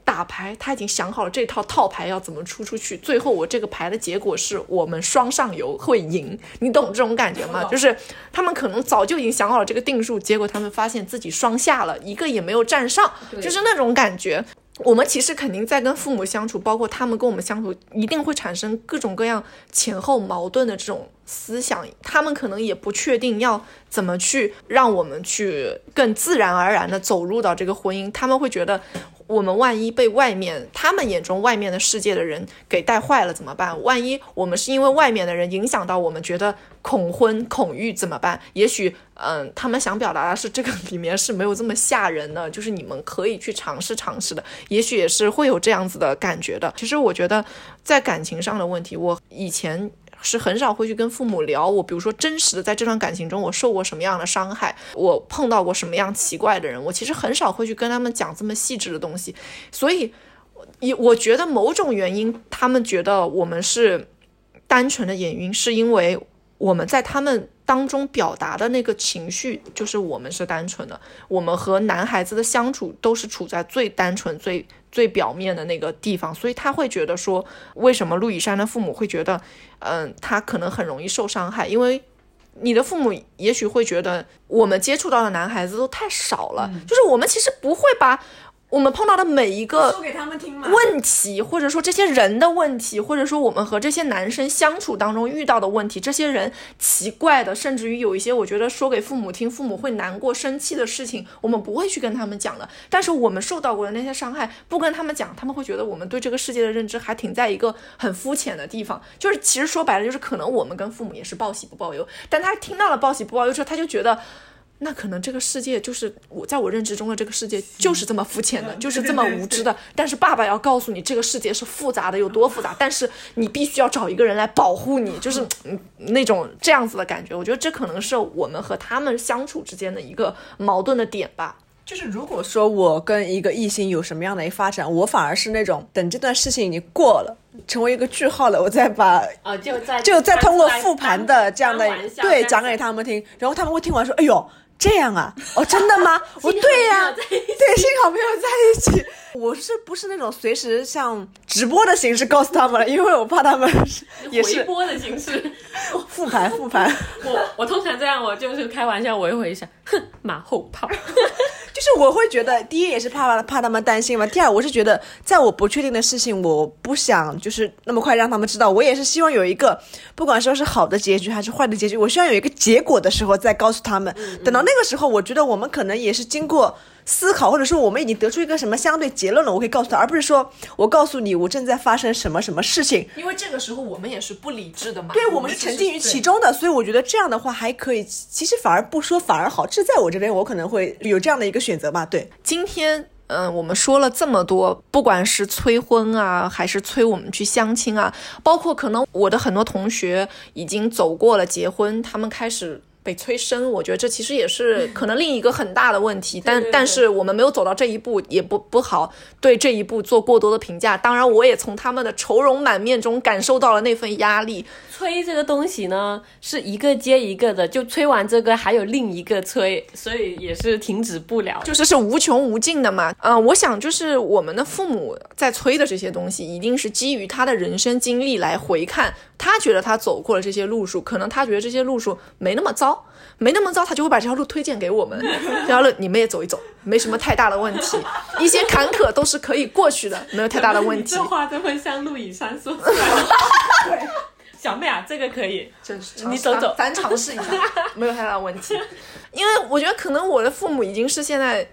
打牌，他已经想好了这套套牌要怎么出出去。最后我这个牌的结果是我们双上游会赢，你懂这种感觉吗？就是他们可能早就已经想好了这个定数，结果他们发现自己双下了一个也没有占上，就是那种感觉。我们其实肯定在跟父母相处，包括他们跟我们相处，一定会产生各种各样前后矛盾的这种思想，他们可能也不确定要怎么去让我们去更自然而然的走入到这个婚姻，他们会觉得。我们万一被外面他们眼中外面的世界的人给带坏了怎么办？万一我们是因为外面的人影响到我们觉得恐婚恐育怎么办？也许，嗯，他们想表达的是这个里面是没有这么吓人的，就是你们可以去尝试尝试的，也许也是会有这样子的感觉的。其实我觉得在感情上的问题，我以前。是很少会去跟父母聊我，比如说真实的在这段感情中我受过什么样的伤害，我碰到过什么样奇怪的人，我其实很少会去跟他们讲这么细致的东西。所以，我觉得某种原因，他们觉得我们是单纯的演晕，是因为我们在他们当中表达的那个情绪，就是我们是单纯的，我们和男孩子的相处都是处在最单纯、最。最表面的那个地方，所以他会觉得说，为什么陆以山的父母会觉得，嗯，他可能很容易受伤害，因为你的父母也许会觉得，我们接触到的男孩子都太少了，就是我们其实不会把。我们碰到的每一个问题，或者说这些人的问题，或者说我们和这些男生相处当中遇到的问题，这些人奇怪的，甚至于有一些我觉得说给父母听，父母会难过、生气的事情，我们不会去跟他们讲的。但是我们受到过的那些伤害，不跟他们讲，他们会觉得我们对这个世界的认知还停在一个很肤浅的地方。就是其实说白了，就是可能我们跟父母也是报喜不报忧，但他听到了报喜不报忧之后，他就觉得。那可能这个世界就是我在我认知中的这个世界就是这么肤浅的，就是这么无知的。但是爸爸要告诉你，这个世界是复杂的，有多复杂。但是你必须要找一个人来保护你，就是嗯那种这样子的感觉。我觉得这可能是我们和他们相处之间的一个矛盾的点吧。就是如果说我跟一个异性有什么样的一个发展，我反而是那种等这段事情已经过了，成为一个句号了，我再把啊就在就再通过复盘的这样的对讲给他们听，然后他们会听完说，哎呦。这样啊？哦，真的吗？[LAUGHS] 我对呀，对，幸好没有在一起。我是不是那种随时像直播的形式告诉他们了？因为我怕他们也是回播的形式，复盘复盘。[LAUGHS] 我我通常这样，我就是开玩笑，我一回想，哼，马后炮。[LAUGHS] 就是我会觉得，第一也是怕怕他们担心嘛，第二我是觉得，在我不确定的事情，我不想就是那么快让他们知道。我也是希望有一个，不管说是好的结局还是坏的结局，我希望有一个结果的时候再告诉他们。等到那个时候，我觉得我们可能也是经过。思考，或者说我们已经得出一个什么相对结论了，我可以告诉他，而不是说我告诉你我正在发生什么什么事情。因为这个时候我们也是不理智的嘛，对，我们是沉浸于其中的，所以我觉得这样的话还可以。其实反而不说反而好，这在我这边我可能会有这样的一个选择吧。对，今天嗯，我们说了这么多，不管是催婚啊，还是催我们去相亲啊，包括可能我的很多同学已经走过了结婚，他们开始。被催生，我觉得这其实也是 [LAUGHS] 可能另一个很大的问题，但但是我们没有走到这一步，也不不好对这一步做过多的评价。当然，我也从他们的愁容满面中感受到了那份压力。催这个东西呢，是一个接一个的，就催完这个还有另一个催，所以也是停止不了，就是是无穷无尽的嘛。嗯，我想就是我们的父母在催的这些东西，一定是基于他的人生经历来回看，他觉得他走过了这些路数，可能他觉得这些路数没那么糟，没那么糟，他就会把这条路推荐给我们，这条路你们也走一走，没什么太大的问题，一些坎坷都是可以过去的，没有太大的问题。这话真会像陆以山说出来的。对。[LAUGHS] 小妹啊，这个可以，就是你走走，咱尝试一下，没有太大问题。因为我觉得可能我的父母已经是现在，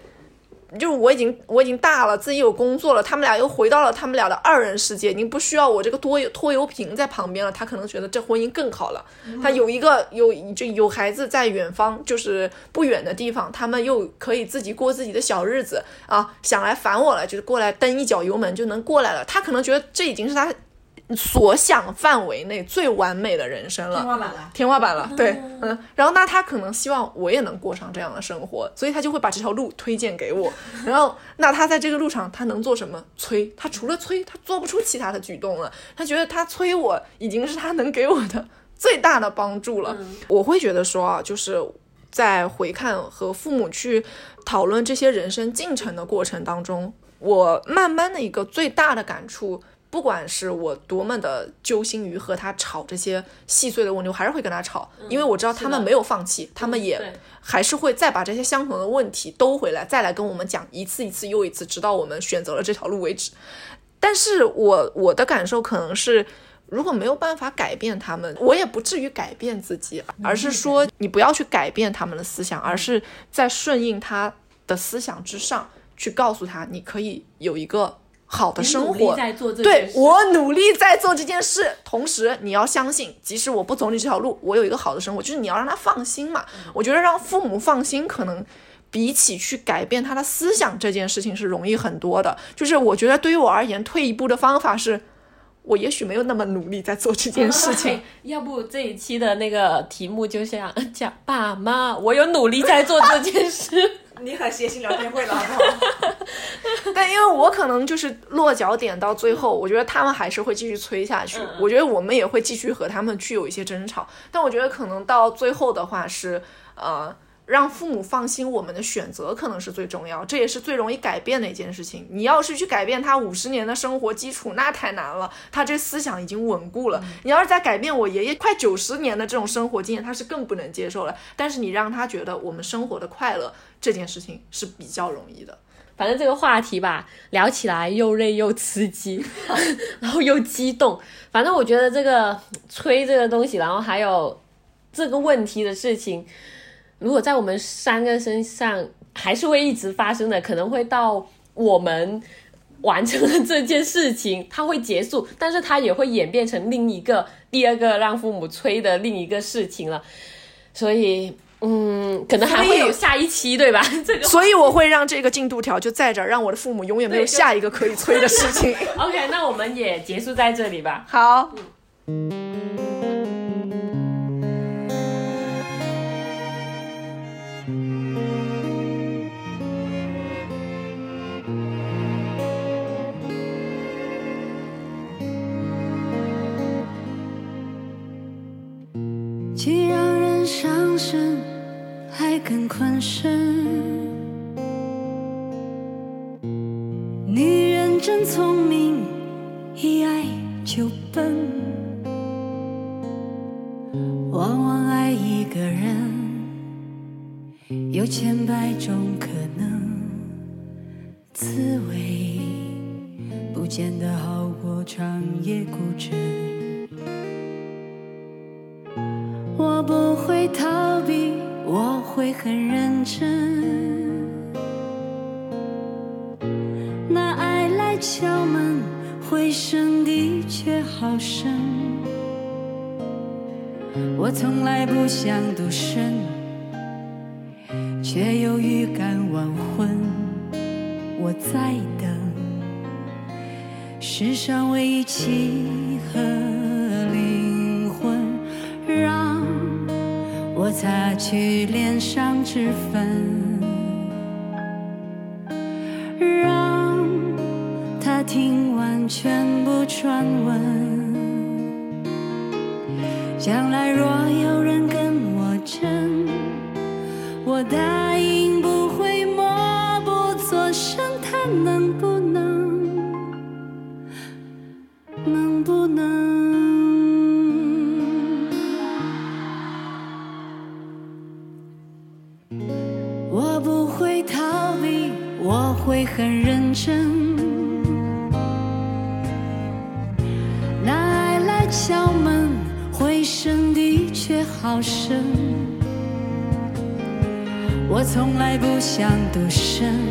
就是我已经我已经大了，自己有工作了，他们俩又回到了他们俩的二人世界，已经不需要我这个拖拖油瓶在旁边了。他可能觉得这婚姻更好了，他有一个有就有孩子在远方，就是不远的地方，他们又可以自己过自己的小日子啊，想来烦我了，就是过来蹬一脚油门就能过来了。他可能觉得这已经是他。所想范围内最完美的人生了，天花板了，天花板了。对，嗯，然后那他可能希望我也能过上这样的生活，所以他就会把这条路推荐给我。[LAUGHS] 然后，那他在这个路上他能做什么？催，他除了催，他做不出其他的举动了。他觉得他催我已经是他能给我的最大的帮助了。我会觉得说啊，就是在回看和父母去讨论这些人生进程的过程当中，我慢慢的一个最大的感触。不管是我多么的揪心于和他吵这些细碎的问题，我还是会跟他吵，因为我知道他们没有放弃，他们也还是会再把这些相同的问题兜回来，再来跟我们讲一次一次又一次，直到我们选择了这条路为止。但是我我的感受可能是，如果没有办法改变他们，我也不至于改变自己，而是说你不要去改变他们的思想，而是在顺应他的思想之上去告诉他，你可以有一个好的生活。对我努力在做这件事，同时你要相信，即使我不走你这条路，我有一个好的生活，就是你要让他放心嘛。我觉得让父母放心，可能比起去改变他的思想这件事情是容易很多的。就是我觉得对于我而言，退一步的方法是，我也许没有那么努力在做这件事情。[LAUGHS] 要不这一期的那个题目就像讲爸妈，我有努力在做这件事。你很谐星聊天会了，好不好？[LAUGHS] 但因为我可能就是落脚点到最后，我觉得他们还是会继续催下去。我觉得我们也会继续和他们去有一些争吵，但我觉得可能到最后的话是，呃，让父母放心，我们的选择可能是最重要，这也是最容易改变的一件事情。你要是去改变他五十年的生活基础，那太难了，他这思想已经稳固了。你要是再改变我爷爷快九十年的这种生活经验，他是更不能接受了。但是你让他觉得我们生活的快乐这件事情是比较容易的。反正这个话题吧，聊起来又累又刺激，[LAUGHS] 然后又激动。反正我觉得这个吹这个东西，然后还有这个问题的事情，如果在我们三个身上还是会一直发生的，可能会到我们完成了这件事情，它会结束，但是它也会演变成另一个第二个让父母催的另一个事情了。所以，嗯，可能还会有下一期，对吧？这个所以我会让这个进度条就在这儿，让我的父母永远没有下一个可以催的事情。OK，那我们也结束在这里吧。好，[LAUGHS] 既让人伤神，还更困身。女人真聪明，一爱就笨，往往爱一个人，有千百种可能，滋味不见得好过长夜孤枕。我不会逃避，我会很认真。那爱来敲门，回声的确好深。我从来不想独身，却有预感晚婚。我在等世上唯一契合我擦去脸上脂粉，让他听完全部传闻。将来若有人跟我争，我答应独